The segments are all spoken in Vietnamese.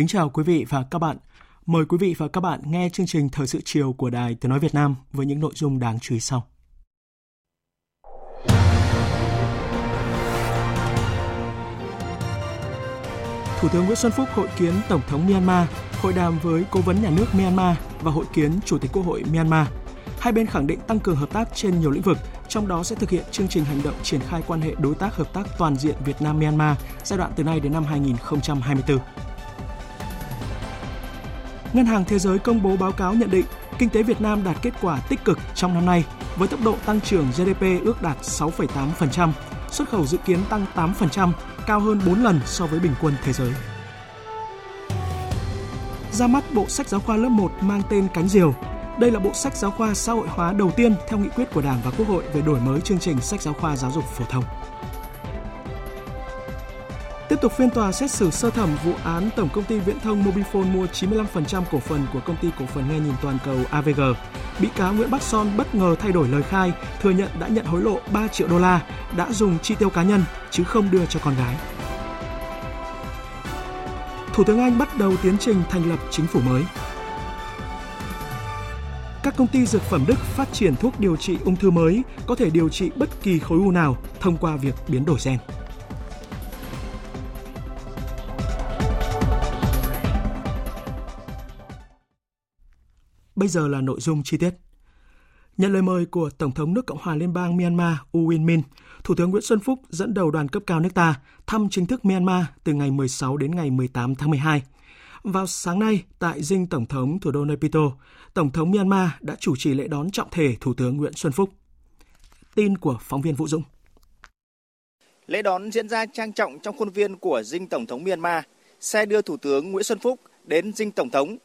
Kính chào quý vị và các bạn. Mời quý vị và các bạn nghe chương trình Thời sự chiều của Đài Tiếng Nói Việt Nam với những nội dung đáng chú ý sau. Thủ tướng Nguyễn Xuân Phúc hội kiến Tổng thống Myanmar, hội đàm với Cố vấn Nhà nước Myanmar và hội kiến Chủ tịch Quốc hội Myanmar. Hai bên khẳng định tăng cường hợp tác trên nhiều lĩnh vực, trong đó sẽ thực hiện chương trình hành động triển khai quan hệ đối tác hợp tác toàn diện Việt Nam Myanmar giai đoạn từ nay đến năm 2024. Ngân hàng Thế giới công bố báo cáo nhận định kinh tế Việt Nam đạt kết quả tích cực trong năm nay với tốc độ tăng trưởng GDP ước đạt 6,8%, xuất khẩu dự kiến tăng 8%, cao hơn 4 lần so với bình quân thế giới. Ra mắt bộ sách giáo khoa lớp 1 mang tên Cánh Diều. Đây là bộ sách giáo khoa xã hội hóa đầu tiên theo nghị quyết của Đảng và Quốc hội về đổi mới chương trình sách giáo khoa giáo dục phổ thông. Tiếp tục phiên tòa xét xử sơ thẩm vụ án Tổng công ty Viễn thông Mobifone mua 95% cổ phần của công ty cổ phần nghe nhìn toàn cầu AVG. Bị cáo Nguyễn Bắc Son bất ngờ thay đổi lời khai, thừa nhận đã nhận hối lộ 3 triệu đô la, đã dùng chi tiêu cá nhân chứ không đưa cho con gái. Thủ tướng Anh bắt đầu tiến trình thành lập chính phủ mới. Các công ty dược phẩm Đức phát triển thuốc điều trị ung thư mới có thể điều trị bất kỳ khối u nào thông qua việc biến đổi gen. Bây giờ là nội dung chi tiết. Nhận lời mời của Tổng thống nước Cộng hòa Liên bang Myanmar U Win Min, Thủ tướng Nguyễn Xuân Phúc dẫn đầu đoàn cấp cao nước ta thăm chính thức Myanmar từ ngày 16 đến ngày 18 tháng 12. Vào sáng nay, tại dinh Tổng thống thủ đô Naypyidaw, Tổng thống Myanmar đã chủ trì lễ đón trọng thể Thủ tướng Nguyễn Xuân Phúc. Tin của phóng viên Vũ Dũng. Lễ đón diễn ra trang trọng trong khuôn viên của dinh Tổng thống Myanmar. Xe đưa Thủ tướng Nguyễn Xuân Phúc đến dinh Tổng thống.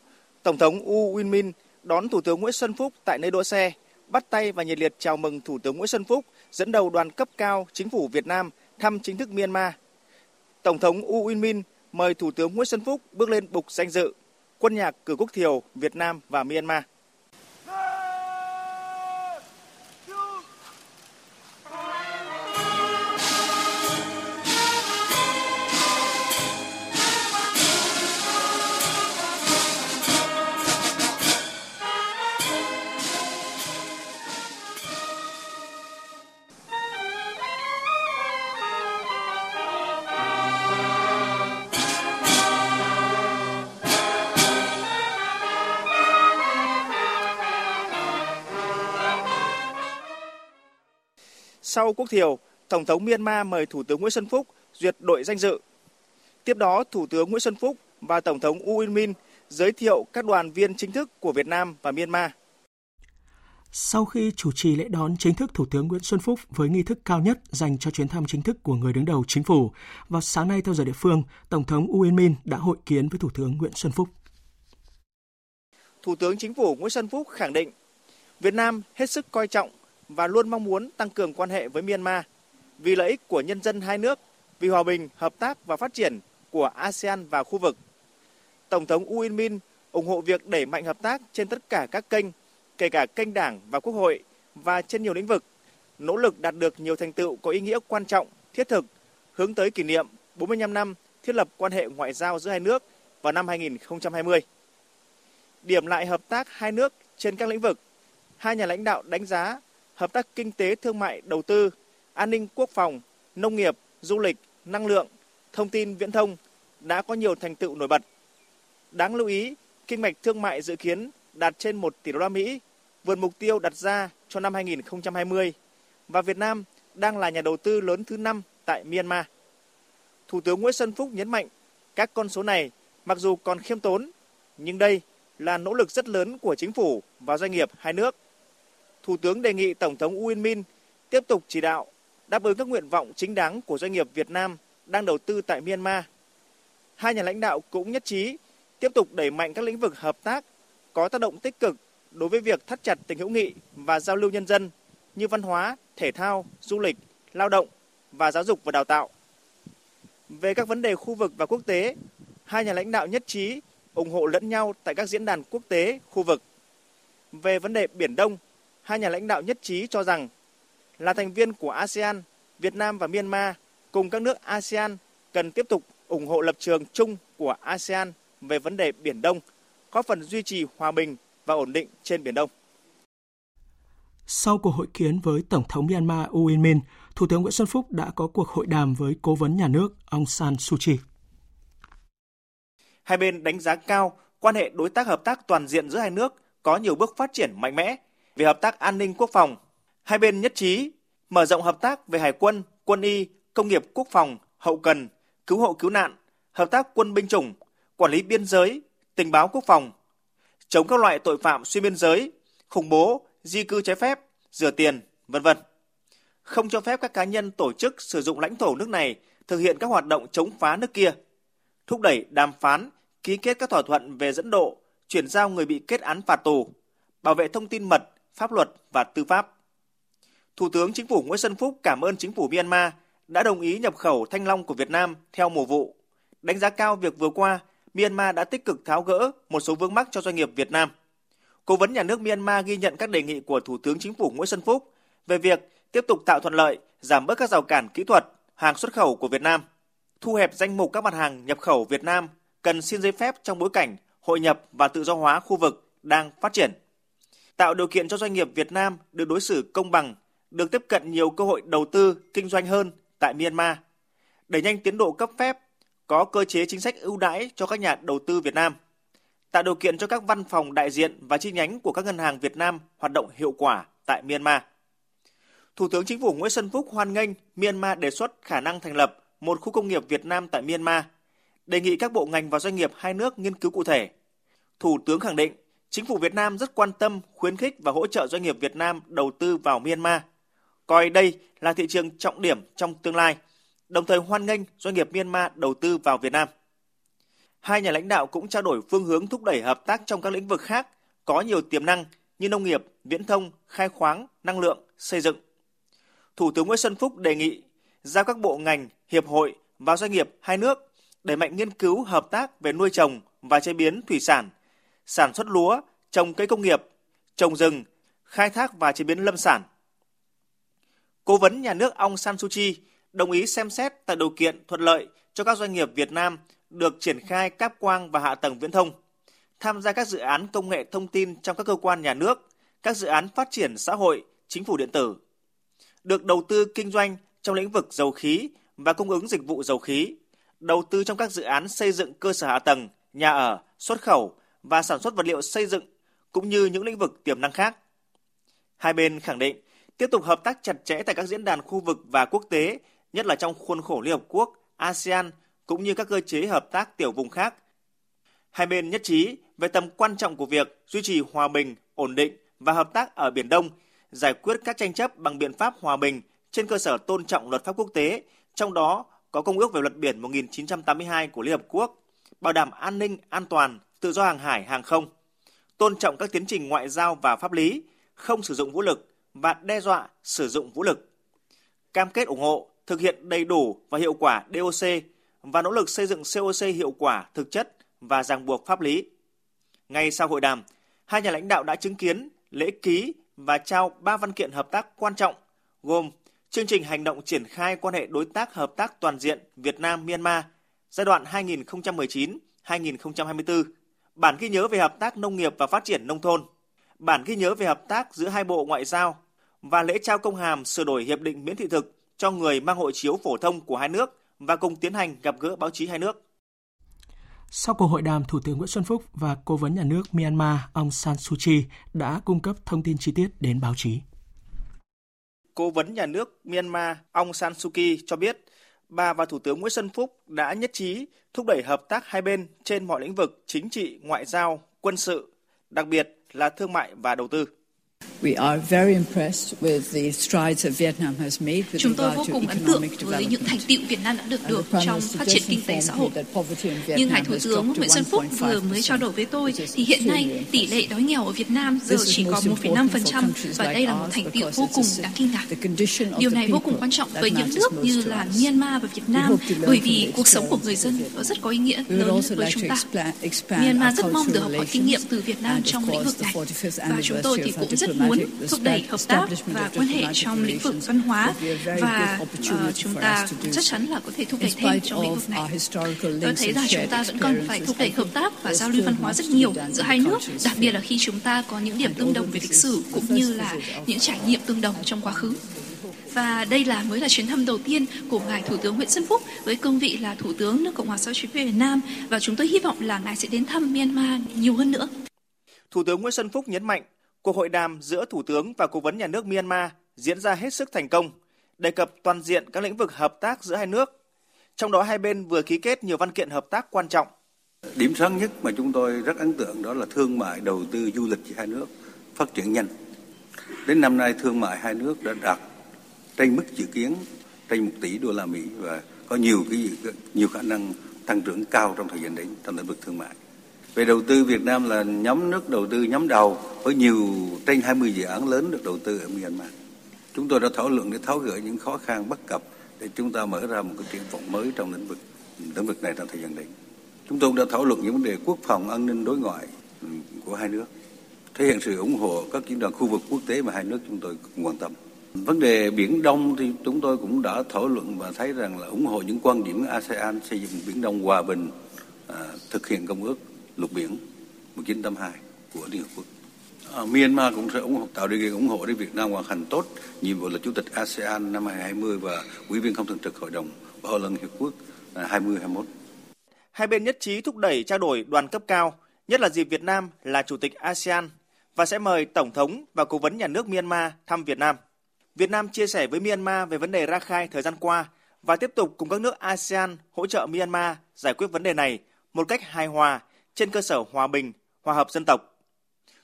Tổng thống U Win Min đón Thủ tướng Nguyễn Xuân Phúc tại nơi đỗ xe, bắt tay và nhiệt liệt chào mừng Thủ tướng Nguyễn Xuân Phúc dẫn đầu đoàn cấp cao chính phủ Việt Nam thăm chính thức Myanmar. Tổng thống U Win Min mời Thủ tướng Nguyễn Xuân Phúc bước lên bục danh dự quân nhạc cử quốc thiều Việt Nam và Myanmar. Sau quốc thiều, Tổng thống Myanmar mời Thủ tướng Nguyễn Xuân Phúc duyệt đội danh dự. Tiếp đó, Thủ tướng Nguyễn Xuân Phúc và Tổng thống U Win Min giới thiệu các đoàn viên chính thức của Việt Nam và Myanmar. Sau khi chủ trì lễ đón chính thức Thủ tướng Nguyễn Xuân Phúc với nghi thức cao nhất dành cho chuyến thăm chính thức của người đứng đầu chính phủ, vào sáng nay theo giờ địa phương, Tổng thống U Win Min đã hội kiến với Thủ tướng Nguyễn Xuân Phúc. Thủ tướng Chính phủ Nguyễn Xuân Phúc khẳng định Việt Nam hết sức coi trọng và luôn mong muốn tăng cường quan hệ với Myanmar vì lợi ích của nhân dân hai nước, vì hòa bình, hợp tác và phát triển của ASEAN và khu vực. Tổng thống U Win Min ủng hộ việc đẩy mạnh hợp tác trên tất cả các kênh, kể cả kênh Đảng và Quốc hội và trên nhiều lĩnh vực, nỗ lực đạt được nhiều thành tựu có ý nghĩa quan trọng, thiết thực, hướng tới kỷ niệm 45 năm thiết lập quan hệ ngoại giao giữa hai nước vào năm 2020. Điểm lại hợp tác hai nước trên các lĩnh vực, hai nhà lãnh đạo đánh giá hợp tác kinh tế thương mại đầu tư, an ninh quốc phòng, nông nghiệp, du lịch, năng lượng, thông tin viễn thông đã có nhiều thành tựu nổi bật. Đáng lưu ý, kinh mạch thương mại dự kiến đạt trên 1 tỷ đô la Mỹ, vượt mục tiêu đặt ra cho năm 2020 và Việt Nam đang là nhà đầu tư lớn thứ 5 tại Myanmar. Thủ tướng Nguyễn Xuân Phúc nhấn mạnh các con số này mặc dù còn khiêm tốn, nhưng đây là nỗ lực rất lớn của chính phủ và doanh nghiệp hai nước. Thủ tướng đề nghị Tổng thống Win Min tiếp tục chỉ đạo đáp ứng các nguyện vọng chính đáng của doanh nghiệp Việt Nam đang đầu tư tại Myanmar. Hai nhà lãnh đạo cũng nhất trí tiếp tục đẩy mạnh các lĩnh vực hợp tác có tác động tích cực đối với việc thắt chặt tình hữu nghị và giao lưu nhân dân như văn hóa, thể thao, du lịch, lao động và giáo dục và đào tạo. Về các vấn đề khu vực và quốc tế, hai nhà lãnh đạo nhất trí ủng hộ lẫn nhau tại các diễn đàn quốc tế, khu vực. Về vấn đề Biển Đông, hai nhà lãnh đạo nhất trí cho rằng là thành viên của ASEAN, Việt Nam và Myanmar cùng các nước ASEAN cần tiếp tục ủng hộ lập trường chung của ASEAN về vấn đề Biển Đông, góp phần duy trì hòa bình và ổn định trên Biển Đông. Sau cuộc hội kiến với Tổng thống Myanmar U Win Min, Thủ tướng Nguyễn Xuân Phúc đã có cuộc hội đàm với Cố vấn Nhà nước Aung San Suu Kyi. Hai bên đánh giá cao quan hệ đối tác hợp tác toàn diện giữa hai nước có nhiều bước phát triển mạnh mẽ về hợp tác an ninh quốc phòng. Hai bên nhất trí mở rộng hợp tác về hải quân, quân y, công nghiệp quốc phòng, hậu cần, cứu hộ cứu nạn, hợp tác quân binh chủng, quản lý biên giới, tình báo quốc phòng, chống các loại tội phạm xuyên biên giới, khủng bố, di cư trái phép, rửa tiền, vân vân. Không cho phép các cá nhân tổ chức sử dụng lãnh thổ nước này thực hiện các hoạt động chống phá nước kia. Thúc đẩy đàm phán, ký kết các thỏa thuận về dẫn độ, chuyển giao người bị kết án phạt tù, bảo vệ thông tin mật, pháp luật và tư pháp. Thủ tướng Chính phủ Nguyễn Xuân Phúc cảm ơn Chính phủ Myanmar đã đồng ý nhập khẩu thanh long của Việt Nam theo mùa vụ, đánh giá cao việc vừa qua Myanmar đã tích cực tháo gỡ một số vướng mắc cho doanh nghiệp Việt Nam. Cố vấn nhà nước Myanmar ghi nhận các đề nghị của Thủ tướng Chính phủ Nguyễn Xuân Phúc về việc tiếp tục tạo thuận lợi, giảm bớt các rào cản kỹ thuật, hàng xuất khẩu của Việt Nam, thu hẹp danh mục các mặt hàng nhập khẩu Việt Nam cần xin giấy phép trong bối cảnh hội nhập và tự do hóa khu vực đang phát triển. Tạo điều kiện cho doanh nghiệp Việt Nam được đối xử công bằng, được tiếp cận nhiều cơ hội đầu tư, kinh doanh hơn tại Myanmar. Đẩy nhanh tiến độ cấp phép, có cơ chế chính sách ưu đãi cho các nhà đầu tư Việt Nam. Tạo điều kiện cho các văn phòng đại diện và chi nhánh của các ngân hàng Việt Nam hoạt động hiệu quả tại Myanmar. Thủ tướng Chính phủ Nguyễn Xuân Phúc hoan nghênh Myanmar đề xuất khả năng thành lập một khu công nghiệp Việt Nam tại Myanmar, đề nghị các bộ ngành và doanh nghiệp hai nước nghiên cứu cụ thể. Thủ tướng khẳng định Chính phủ Việt Nam rất quan tâm, khuyến khích và hỗ trợ doanh nghiệp Việt Nam đầu tư vào Myanmar, coi đây là thị trường trọng điểm trong tương lai, đồng thời hoan nghênh doanh nghiệp Myanmar đầu tư vào Việt Nam. Hai nhà lãnh đạo cũng trao đổi phương hướng thúc đẩy hợp tác trong các lĩnh vực khác có nhiều tiềm năng như nông nghiệp, viễn thông, khai khoáng, năng lượng, xây dựng. Thủ tướng Nguyễn Xuân Phúc đề nghị giao các bộ ngành, hiệp hội và doanh nghiệp hai nước đẩy mạnh nghiên cứu hợp tác về nuôi trồng và chế biến thủy sản, sản xuất lúa, trồng cây công nghiệp, trồng rừng, khai thác và chế biến lâm sản. Cố vấn nhà nước ông San Suu Kyi đồng ý xem xét tạo điều kiện thuận lợi cho các doanh nghiệp Việt Nam được triển khai cáp quang và hạ tầng viễn thông, tham gia các dự án công nghệ thông tin trong các cơ quan nhà nước, các dự án phát triển xã hội, chính phủ điện tử, được đầu tư kinh doanh trong lĩnh vực dầu khí và cung ứng dịch vụ dầu khí, đầu tư trong các dự án xây dựng cơ sở hạ tầng, nhà ở, xuất khẩu và sản xuất vật liệu xây dựng cũng như những lĩnh vực tiềm năng khác. Hai bên khẳng định tiếp tục hợp tác chặt chẽ tại các diễn đàn khu vực và quốc tế, nhất là trong khuôn khổ Liên Hợp Quốc, ASEAN cũng như các cơ chế hợp tác tiểu vùng khác. Hai bên nhất trí về tầm quan trọng của việc duy trì hòa bình, ổn định và hợp tác ở Biển Đông, giải quyết các tranh chấp bằng biện pháp hòa bình trên cơ sở tôn trọng luật pháp quốc tế, trong đó có Công ước về luật biển 1982 của Liên Hợp Quốc, bảo đảm an ninh, an toàn, tự do hàng hải, hàng không, tôn trọng các tiến trình ngoại giao và pháp lý, không sử dụng vũ lực và đe dọa sử dụng vũ lực. Cam kết ủng hộ thực hiện đầy đủ và hiệu quả DOC và nỗ lực xây dựng COC hiệu quả, thực chất và ràng buộc pháp lý. Ngay sau hội đàm, hai nhà lãnh đạo đã chứng kiến lễ ký và trao ba văn kiện hợp tác quan trọng gồm chương trình hành động triển khai quan hệ đối tác hợp tác toàn diện Việt Nam Myanmar giai đoạn 2019-2024, bản ghi nhớ về hợp tác nông nghiệp và phát triển nông thôn, bản ghi nhớ về hợp tác giữa hai bộ ngoại giao và lễ trao công hàm sửa đổi hiệp định miễn thị thực cho người mang hộ chiếu phổ thông của hai nước và cùng tiến hành gặp gỡ báo chí hai nước. Sau cuộc hội đàm, Thủ tướng Nguyễn Xuân Phúc và Cố vấn Nhà nước Myanmar Aung San Suu Kyi đã cung cấp thông tin chi tiết đến báo chí. Cố vấn Nhà nước Myanmar Aung San Suu Kyi cho biết, bà và Thủ tướng Nguyễn Xuân Phúc đã nhất trí thúc đẩy hợp tác hai bên trên mọi lĩnh vực chính trị, ngoại giao, quân sự, đặc biệt là thương mại và đầu tư. Chúng tôi vô cùng ấn tượng với những thành tiệu Việt Nam đã được được trong phát triển kinh tế xã hội. Nhưng Ngài Thủ tướng Nguyễn Xuân Phúc vừa mới trao đổi với tôi thì hiện nay tỷ lệ đói nghèo ở Việt Nam giờ chỉ còn 1,5% và đây là một thành tiệu vô cùng đáng kinh ngạc. Điều này vô cùng quan trọng với những nước như là Myanmar và Việt Nam bởi vì cuộc sống của người dân rất có ý nghĩa lớn với chúng ta. Myanmar rất mong được học hỏi kinh nghiệm từ Việt Nam trong lĩnh vực này và chúng tôi thì cũng rất muốn thúc đẩy hợp tác và quan hệ trong lĩnh vực văn hóa và uh, chúng ta chắc chắn là có thể thúc đẩy thêm trong lĩnh vực này. Tôi thấy rằng chúng ta vẫn còn phải thúc đẩy hợp tác và giao lưu văn hóa rất nhiều giữa hai nước, đặc biệt là khi chúng ta có những điểm tương đồng về lịch sử cũng như là những trải nghiệm tương đồng trong quá khứ. Và đây là mới là chuyến thăm đầu tiên của ngài Thủ tướng Nguyễn Xuân Phúc với cương vị là Thủ tướng nước Cộng hòa xã hội chủ nghĩa Việt Nam và chúng tôi hy vọng là ngài sẽ đến thăm Myanmar nhiều hơn nữa. Thủ tướng Nguyễn Xuân Phúc nhấn mạnh cuộc hội đàm giữa Thủ tướng và Cố vấn nhà nước Myanmar diễn ra hết sức thành công, đề cập toàn diện các lĩnh vực hợp tác giữa hai nước. Trong đó hai bên vừa ký kết nhiều văn kiện hợp tác quan trọng. Điểm sáng nhất mà chúng tôi rất ấn tượng đó là thương mại đầu tư du lịch giữa hai nước phát triển nhanh. Đến năm nay thương mại hai nước đã đạt trên mức dự kiến trên 1 tỷ đô la Mỹ và có nhiều cái nhiều khả năng tăng trưởng cao trong thời gian đến trong lĩnh vực thương mại. Về đầu tư Việt Nam là nhóm nước đầu tư nhóm đầu với nhiều trên 20 dự án lớn được đầu tư ở Myanmar. Chúng tôi đã thảo luận để tháo gỡ những khó khăn bất cập để chúng ta mở ra một cái triển vọng mới trong lĩnh vực lĩnh vực này trong thời gian đến. Chúng tôi cũng đã thảo luận những vấn đề quốc phòng, an ninh, đối ngoại ừ, của hai nước, thể hiện sự ủng hộ các diễn đàn khu vực quốc tế mà hai nước chúng tôi cũng quan tâm. Vấn đề Biển Đông thì chúng tôi cũng đã thảo luận và thấy rằng là ủng hộ những quan điểm ASEAN xây dựng Biển Đông hòa bình, à, thực hiện công ước luật biển 1982 của Liên Hợp Quốc. À, Myanmar cũng sẽ ủng hộ, tạo điều kiện ủng hộ để Việt Nam hoàn thành tốt nhiệm vụ là Chủ tịch ASEAN năm 2020 và Ủy viên không thường trực Hội đồng Bảo an Liên Hợp Quốc à, 2021. Hai bên nhất trí thúc đẩy trao đổi đoàn cấp cao, nhất là dịp Việt Nam là Chủ tịch ASEAN và sẽ mời Tổng thống và Cố vấn nhà nước Myanmar thăm Việt Nam. Việt Nam chia sẻ với Myanmar về vấn đề Rakhine thời gian qua và tiếp tục cùng các nước ASEAN hỗ trợ Myanmar giải quyết vấn đề này một cách hài hòa trên cơ sở hòa bình, hòa hợp dân tộc.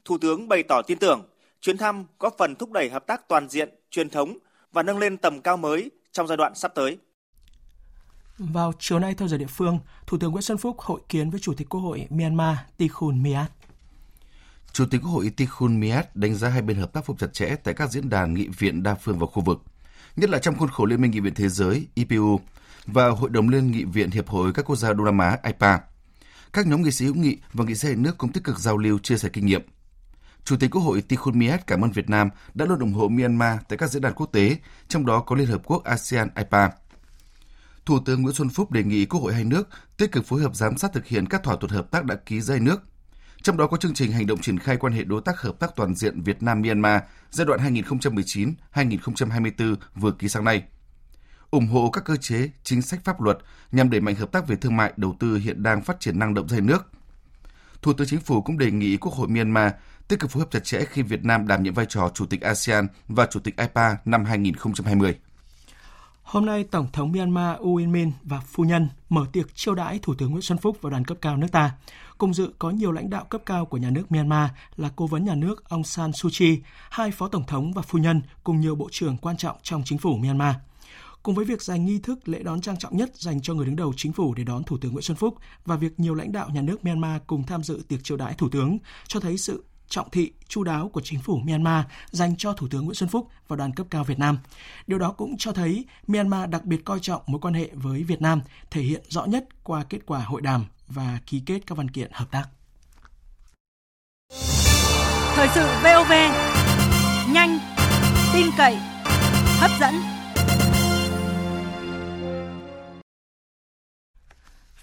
Thủ tướng bày tỏ tin tưởng chuyến thăm góp phần thúc đẩy hợp tác toàn diện, truyền thống và nâng lên tầm cao mới trong giai đoạn sắp tới. Vào chiều nay theo giờ địa phương, Thủ tướng Nguyễn Xuân Phúc hội kiến với Chủ tịch Quốc hội Myanmar Tikhun Miat. Chủ tịch Quốc hội Tikhun Miat đánh giá hai bên hợp tác phù chặt chẽ tại các diễn đàn nghị viện đa phương và khu vực, nhất là trong khuôn khổ Liên minh Nghị viện Thế giới IPU và Hội đồng Liên nghị viện Hiệp hội các quốc gia Đông Nam Á IPA các nhóm nghị sĩ hữu nghị và nghị sĩ hai nước cũng tích cực giao lưu chia sẻ kinh nghiệm. Chủ tịch Quốc hội Tikhon Miet cảm ơn Việt Nam đã luôn ủng hộ Myanmar tại các diễn đàn quốc tế, trong đó có Liên Hợp Quốc ASEAN IPA. Thủ tướng Nguyễn Xuân Phúc đề nghị Quốc hội hai nước tích cực phối hợp giám sát thực hiện các thỏa thuận hợp tác đã ký giữa hai nước, trong đó có chương trình hành động triển khai quan hệ đối tác hợp tác toàn diện Việt Nam Myanmar giai đoạn 2019-2024 vừa ký sáng nay ủng hộ các cơ chế, chính sách pháp luật nhằm đẩy mạnh hợp tác về thương mại, đầu tư hiện đang phát triển năng động hai nước. Thủ tướng Chính phủ cũng đề nghị Quốc hội Myanmar tích cực phối hợp chặt chẽ khi Việt Nam đảm nhiệm vai trò Chủ tịch ASEAN và Chủ tịch IPA năm 2020. Hôm nay, Tổng thống Myanmar U Win Min và phu nhân mở tiệc chiêu đãi Thủ tướng Nguyễn Xuân Phúc và đoàn cấp cao nước ta. Cùng dự có nhiều lãnh đạo cấp cao của nhà nước Myanmar là Cố vấn nhà nước Aung San Suu Kyi, hai phó tổng thống và phu nhân cùng nhiều bộ trưởng quan trọng trong chính phủ Myanmar cùng với việc dành nghi thức lễ đón trang trọng nhất dành cho người đứng đầu chính phủ để đón Thủ tướng Nguyễn Xuân Phúc và việc nhiều lãnh đạo nhà nước Myanmar cùng tham dự tiệc chiêu đãi Thủ tướng cho thấy sự trọng thị, chu đáo của chính phủ Myanmar dành cho Thủ tướng Nguyễn Xuân Phúc và đoàn cấp cao Việt Nam. Điều đó cũng cho thấy Myanmar đặc biệt coi trọng mối quan hệ với Việt Nam, thể hiện rõ nhất qua kết quả hội đàm và ký kết các văn kiện hợp tác. Thời sự VOV, nhanh, tin cậy, hấp dẫn.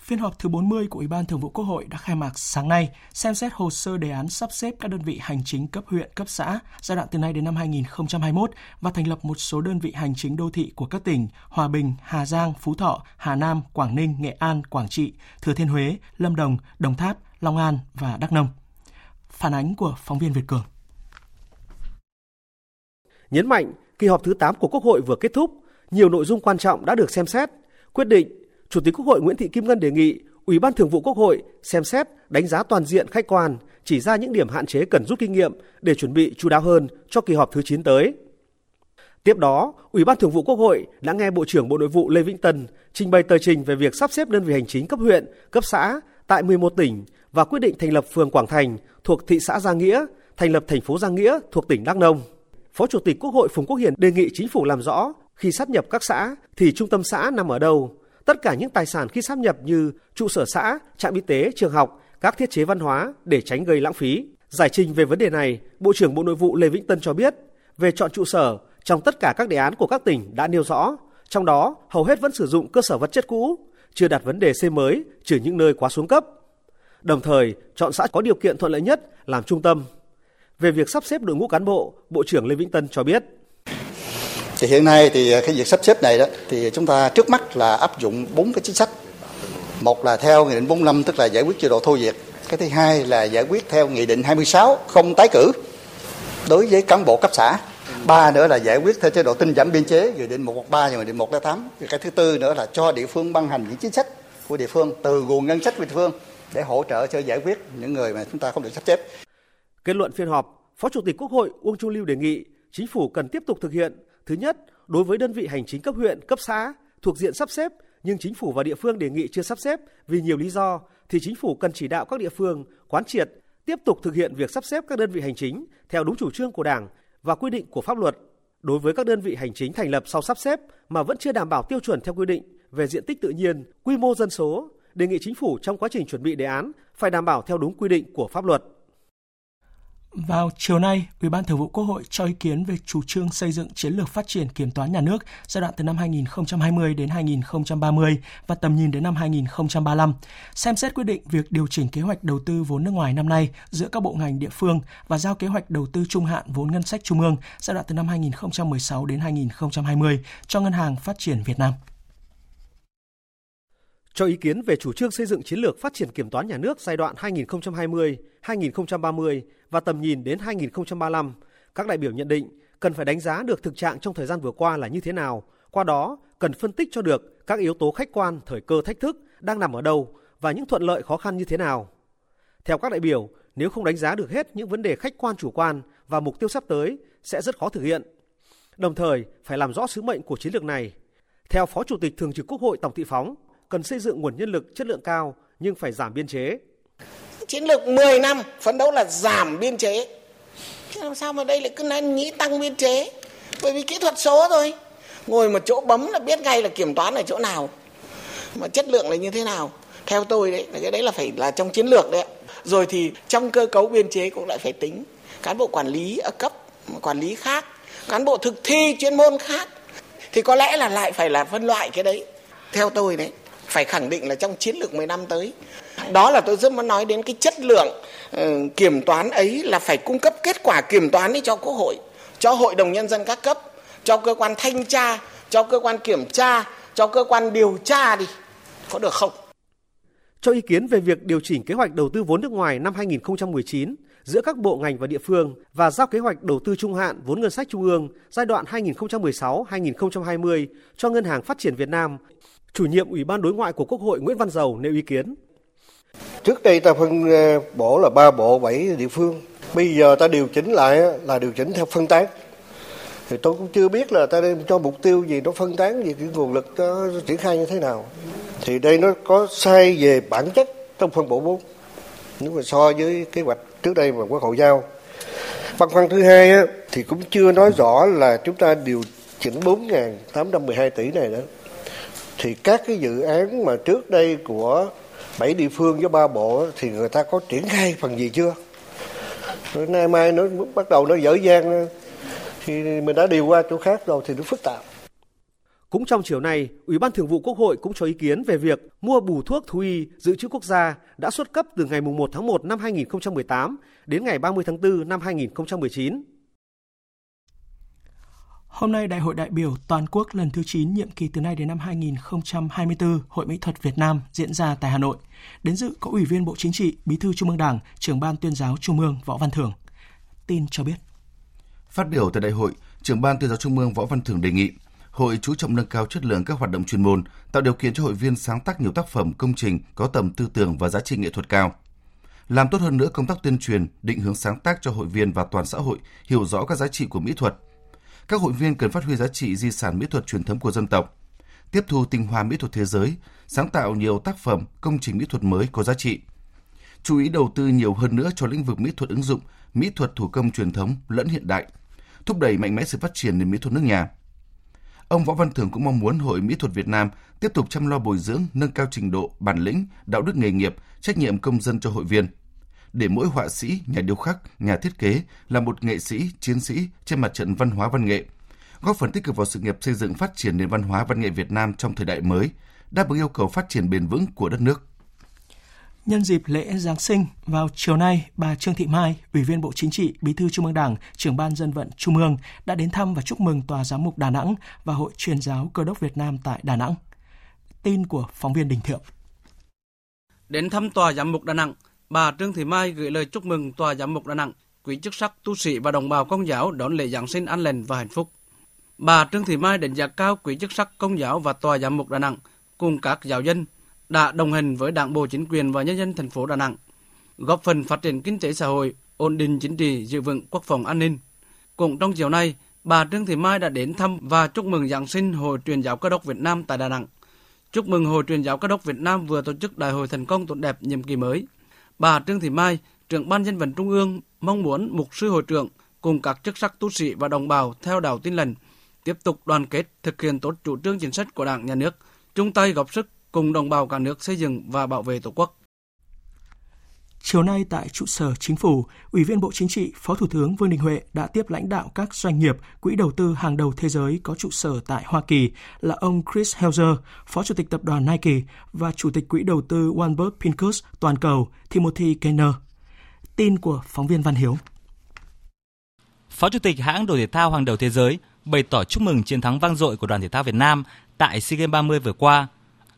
Phiên họp thứ 40 của Ủy ban Thường vụ Quốc hội đã khai mạc sáng nay, xem xét hồ sơ đề án sắp xếp các đơn vị hành chính cấp huyện, cấp xã giai đoạn từ nay đến năm 2021 và thành lập một số đơn vị hành chính đô thị của các tỉnh Hòa Bình, Hà Giang, Phú Thọ, Hà Nam, Quảng Ninh, Nghệ An, Quảng Trị, Thừa Thiên Huế, Lâm Đồng, Đồng Tháp, Long An và Đắk Nông. Phản ánh của phóng viên Việt Cường. Nhấn mạnh, kỳ họp thứ 8 của Quốc hội vừa kết thúc, nhiều nội dung quan trọng đã được xem xét – Quyết định, Chủ tịch Quốc hội Nguyễn Thị Kim Ngân đề nghị Ủy ban Thường vụ Quốc hội xem xét đánh giá toàn diện khách quan, chỉ ra những điểm hạn chế cần rút kinh nghiệm để chuẩn bị chú đáo hơn cho kỳ họp thứ 9 tới. Tiếp đó, Ủy ban Thường vụ Quốc hội đã nghe Bộ trưởng Bộ Nội vụ Lê Vĩnh Tân trình bày tờ trình về việc sắp xếp đơn vị hành chính cấp huyện, cấp xã tại 11 tỉnh và quyết định thành lập phường Quảng Thành thuộc thị xã Giang Nghĩa, thành lập thành phố Giang Nghĩa thuộc tỉnh Đắk Nông. Phó Chủ tịch Quốc hội Phùng Quốc Hiền đề nghị chính phủ làm rõ khi sát nhập các xã thì trung tâm xã nằm ở đâu, tất cả những tài sản khi sáp nhập như trụ sở xã, trạm y tế, trường học, các thiết chế văn hóa để tránh gây lãng phí. Giải trình về vấn đề này, Bộ trưởng Bộ Nội vụ Lê Vĩnh Tân cho biết, về chọn trụ sở, trong tất cả các đề án của các tỉnh đã nêu rõ, trong đó hầu hết vẫn sử dụng cơ sở vật chất cũ, chưa đặt vấn đề xây mới, trừ những nơi quá xuống cấp. Đồng thời, chọn xã có điều kiện thuận lợi nhất làm trung tâm. Về việc sắp xếp đội ngũ cán bộ, Bộ trưởng Lê Vĩnh Tân cho biết thì hiện nay thì ờ, cái việc sắp xếp này đó thì chúng ta trước mắt là áp dụng bốn cái chính sách. Một là theo nghị định 45 tức là giải quyết chế độ thôi việc. Cái thứ hai là giải quyết theo nghị định 26 không tái cử đối với cán bộ cấp xã. Ba nữa là giải quyết theo chế độ tinh giảm biên chế nghị định 113 và nghị định 108. Cái thứ tư nữa là cho địa phương ban hành những chính sách của địa phương từ nguồn ngân sách của địa phương để hỗ trợ cho giải quyết những người mà chúng ta không được sắp xếp. Kết luận phiên họp, Phó Chủ tịch Quốc hội Uông Chu Lưu đề nghị chính phủ cần tiếp tục thực hiện Thứ nhất, đối với đơn vị hành chính cấp huyện, cấp xã thuộc diện sắp xếp nhưng chính phủ và địa phương đề nghị chưa sắp xếp vì nhiều lý do thì chính phủ cần chỉ đạo các địa phương quán triệt tiếp tục thực hiện việc sắp xếp các đơn vị hành chính theo đúng chủ trương của Đảng và quy định của pháp luật. Đối với các đơn vị hành chính thành lập sau sắp xếp mà vẫn chưa đảm bảo tiêu chuẩn theo quy định về diện tích tự nhiên, quy mô dân số, đề nghị chính phủ trong quá trình chuẩn bị đề án phải đảm bảo theo đúng quy định của pháp luật. Vào chiều nay, Ủy ban Thường vụ Quốc hội cho ý kiến về chủ trương xây dựng chiến lược phát triển kiểm toán nhà nước giai đoạn từ năm 2020 đến 2030 và tầm nhìn đến năm 2035, xem xét quyết định việc điều chỉnh kế hoạch đầu tư vốn nước ngoài năm nay giữa các bộ ngành địa phương và giao kế hoạch đầu tư trung hạn vốn ngân sách trung ương giai đoạn từ năm 2016 đến 2020 cho Ngân hàng Phát triển Việt Nam cho ý kiến về chủ trương xây dựng chiến lược phát triển kiểm toán nhà nước giai đoạn 2020-2030 và tầm nhìn đến 2035, các đại biểu nhận định cần phải đánh giá được thực trạng trong thời gian vừa qua là như thế nào, qua đó cần phân tích cho được các yếu tố khách quan, thời cơ thách thức đang nằm ở đâu và những thuận lợi khó khăn như thế nào. Theo các đại biểu, nếu không đánh giá được hết những vấn đề khách quan chủ quan và mục tiêu sắp tới sẽ rất khó thực hiện. Đồng thời, phải làm rõ sứ mệnh của chiến lược này. Theo Phó Chủ tịch Thường trực Quốc hội Tổng Thị Phóng, cần xây dựng nguồn nhân lực chất lượng cao nhưng phải giảm biên chế. Chiến lược 10 năm phấn đấu là giảm biên chế. Thế làm sao mà đây lại cứ nên nghĩ tăng biên chế? Bởi vì kỹ thuật số thôi. Ngồi một chỗ bấm là biết ngay là kiểm toán ở chỗ nào. Mà chất lượng là như thế nào? Theo tôi đấy, cái đấy là phải là trong chiến lược đấy. Rồi thì trong cơ cấu biên chế cũng lại phải tính. Cán bộ quản lý ở cấp quản lý khác, cán bộ thực thi chuyên môn khác. Thì có lẽ là lại phải là phân loại cái đấy. Theo tôi đấy, phải khẳng định là trong chiến lược 10 năm tới. Đó là tôi rất muốn nói đến cái chất lượng uh, kiểm toán ấy là phải cung cấp kết quả kiểm toán ấy cho Quốc hội, cho Hội đồng Nhân dân các cấp, cho cơ quan thanh tra, cho cơ quan kiểm tra, cho cơ quan điều tra đi. Có được không? Cho ý kiến về việc điều chỉnh kế hoạch đầu tư vốn nước ngoài năm 2019 giữa các bộ ngành và địa phương và giao kế hoạch đầu tư trung hạn vốn ngân sách trung ương giai đoạn 2016-2020 cho Ngân hàng Phát triển Việt Nam Chủ nhiệm Ủy ban Đối ngoại của Quốc hội Nguyễn Văn Dầu nêu ý kiến. Trước đây ta phân ờ, bổ là ba bộ bảy địa phương. Bây giờ ta điều chỉnh lại là điều chỉnh theo phân tán. Thì tôi cũng chưa biết là ta đem cho mục tiêu gì, nó phân tán gì, cái nguồn lực nó triển khai như thế nào. Thì đây nó có sai về bản chất trong phân bổ vốn. Nếu mà so với kế hoạch trước đây mà Quốc hội giao. Băn khoăn thứ hai á, thì cũng chưa nói rõ là chúng ta điều chỉnh 4.812 tỷ này đó thì các cái dự án mà trước đây của bảy địa phương với ba bộ thì người ta có triển khai phần gì chưa rồi nay mai nó bắt đầu nó dở dang thì mình đã điều qua chỗ khác rồi thì nó phức tạp cũng trong chiều nay, Ủy ban Thường vụ Quốc hội cũng cho ý kiến về việc mua bù thuốc thú y dự trữ quốc gia đã xuất cấp từ ngày 1 tháng 1 năm 2018 đến ngày 30 tháng 4 năm 2019. Hôm nay, Đại hội đại biểu toàn quốc lần thứ 9 nhiệm kỳ từ nay đến năm 2024 Hội Mỹ thuật Việt Nam diễn ra tại Hà Nội. Đến dự có Ủy viên Bộ Chính trị, Bí thư Trung ương Đảng, Trưởng ban Tuyên giáo Trung ương Võ Văn Thưởng. Tin cho biết. Phát biểu tại đại hội, Trưởng ban Tuyên giáo Trung ương Võ Văn Thưởng đề nghị hội chú trọng nâng cao chất lượng các hoạt động chuyên môn, tạo điều kiện cho hội viên sáng tác nhiều tác phẩm công trình có tầm tư tưởng và giá trị nghệ thuật cao. Làm tốt hơn nữa công tác tuyên truyền, định hướng sáng tác cho hội viên và toàn xã hội hiểu rõ các giá trị của mỹ thuật. Các hội viên cần phát huy giá trị di sản mỹ thuật truyền thống của dân tộc, tiếp thu tinh hoa mỹ thuật thế giới, sáng tạo nhiều tác phẩm, công trình mỹ thuật mới có giá trị. Chú ý đầu tư nhiều hơn nữa cho lĩnh vực mỹ thuật ứng dụng, mỹ thuật thủ công truyền thống lẫn hiện đại, thúc đẩy mạnh mẽ sự phát triển nền mỹ thuật nước nhà. Ông Võ Văn Thưởng cũng mong muốn Hội Mỹ thuật Việt Nam tiếp tục chăm lo bồi dưỡng, nâng cao trình độ, bản lĩnh, đạo đức nghề nghiệp, trách nhiệm công dân cho hội viên. Để mỗi họa sĩ, nhà điêu khắc, nhà thiết kế là một nghệ sĩ, chiến sĩ trên mặt trận văn hóa văn nghệ, góp phần tích cực vào sự nghiệp xây dựng phát triển nền văn hóa văn nghệ Việt Nam trong thời đại mới, đáp ứng yêu cầu phát triển bền vững của đất nước. Nhân dịp lễ Giáng sinh, vào chiều nay, bà Trương Thị Mai, Ủy viên Bộ Chính trị, Bí thư Trung ương Đảng, trưởng ban dân vận Trung ương đã đến thăm và chúc mừng Tòa Giám mục Đà Nẵng và Hội truyền giáo Cơ đốc Việt Nam tại Đà Nẵng. Tin của phóng viên Đình Thiệu. Đến thăm Tòa Giám mục Đà Nẵng, bà Trương Thị Mai gửi lời chúc mừng Tòa Giám mục Đà Nẵng, quý chức sắc tu sĩ và đồng bào công giáo đón lễ Giáng sinh an lành và hạnh phúc. Bà Trương Thị Mai đánh giá cao quý chức sắc công giáo và Tòa Giám mục Đà Nẵng cùng các giáo dân đã đồng hành với Đảng bộ chính quyền và nhân dân thành phố Đà Nẵng, góp phần phát triển kinh tế xã hội, ổn định chính trị, giữ vững quốc phòng an ninh. Cũng trong chiều nay, bà Trương Thị Mai đã đến thăm và chúc mừng Giáng sinh Hội truyền giáo Cơ đốc Việt Nam tại Đà Nẵng. Chúc mừng Hội truyền giáo Cơ đốc Việt Nam vừa tổ chức đại hội thành công tốt đẹp nhiệm kỳ mới. Bà Trương Thị Mai, trưởng ban dân vận Trung ương, mong muốn mục sư hội trưởng cùng các chức sắc tu sĩ và đồng bào theo đạo tin lành tiếp tục đoàn kết thực hiện tốt chủ trương chính sách của Đảng, Nhà nước, chung tay góp sức cùng đồng bào cả nước xây dựng và bảo vệ Tổ quốc. Chiều nay tại trụ sở Chính phủ, Ủy viên Bộ Chính trị, Phó Thủ tướng Vương Đình Huệ đã tiếp lãnh đạo các doanh nghiệp, quỹ đầu tư hàng đầu thế giới có trụ sở tại Hoa Kỳ là ông Chris Helzer, Phó Chủ tịch Tập đoàn Nike và Chủ tịch Quỹ đầu tư Warburg Pincus toàn cầu Timothy Kenner. Tin của phóng viên Văn Hiếu. Phó Chủ tịch hãng đồ thể thao hàng đầu thế giới bày tỏ chúc mừng chiến thắng vang dội của đoàn thể thao Việt Nam tại SEA Games 30 vừa qua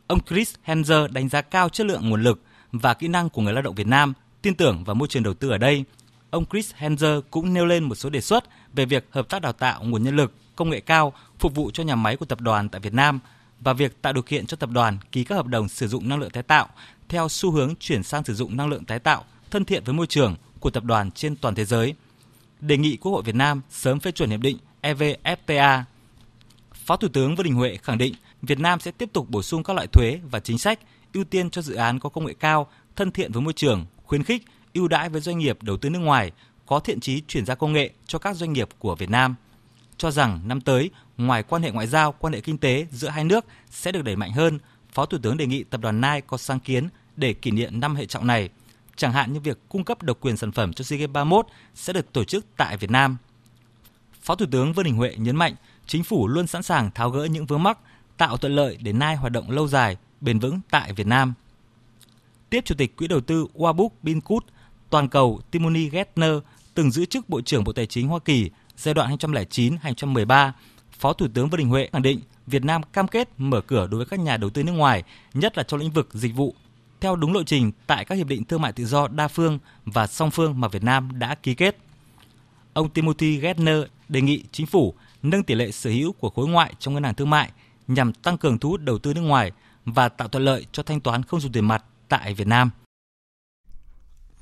Ông Chris Helzer đánh giá cao chất lượng nguồn lực và kỹ năng của người lao động Việt Nam, tin tưởng vào môi trường đầu tư ở đây. Ông Chris Henzer cũng nêu lên một số đề xuất về việc hợp tác đào tạo nguồn nhân lực, công nghệ cao phục vụ cho nhà máy của tập đoàn tại Việt Nam và việc tạo điều kiện cho tập đoàn ký các hợp đồng sử dụng năng lượng tái tạo theo xu hướng chuyển sang sử dụng năng lượng tái tạo thân thiện với môi trường của tập đoàn trên toàn thế giới. Đề nghị Quốc hội Việt Nam sớm phê chuẩn hiệp định EVFTA. Phó Thủ tướng Vương Đình Huệ khẳng định Việt Nam sẽ tiếp tục bổ sung các loại thuế và chính sách ưu tiên cho dự án có công nghệ cao, thân thiện với môi trường, khuyến khích, ưu đãi với doanh nghiệp đầu tư nước ngoài, có thiện chí chuyển giao công nghệ cho các doanh nghiệp của Việt Nam. Cho rằng năm tới, ngoài quan hệ ngoại giao, quan hệ kinh tế giữa hai nước sẽ được đẩy mạnh hơn, Phó Thủ tướng đề nghị tập đoàn Nike có sáng kiến để kỷ niệm năm hệ trọng này, chẳng hạn như việc cung cấp độc quyền sản phẩm cho SEA Games 31 sẽ được tổ chức tại Việt Nam. Phó Thủ tướng Vương Đình Huệ nhấn mạnh, chính phủ luôn sẵn sàng tháo gỡ những vướng mắc tạo thuận lợi để Nai hoạt động lâu dài, bền vững tại Việt Nam. Tiếp Chủ tịch Quỹ đầu tư Wabuk Binkut, toàn cầu Timothy Geithner từng giữ chức Bộ trưởng Bộ Tài chính Hoa Kỳ giai đoạn 2009-2013, Phó Thủ tướng Vương Đình Huệ khẳng định Việt Nam cam kết mở cửa đối với các nhà đầu tư nước ngoài, nhất là trong lĩnh vực dịch vụ, theo đúng lộ trình tại các hiệp định thương mại tự do đa phương và song phương mà Việt Nam đã ký kết. Ông Timothy Geithner đề nghị chính phủ nâng tỷ lệ sở hữu của khối ngoại trong ngân hàng thương mại nhằm tăng cường thu hút đầu tư nước ngoài và tạo thuận lợi cho thanh toán không dùng tiền mặt tại Việt Nam.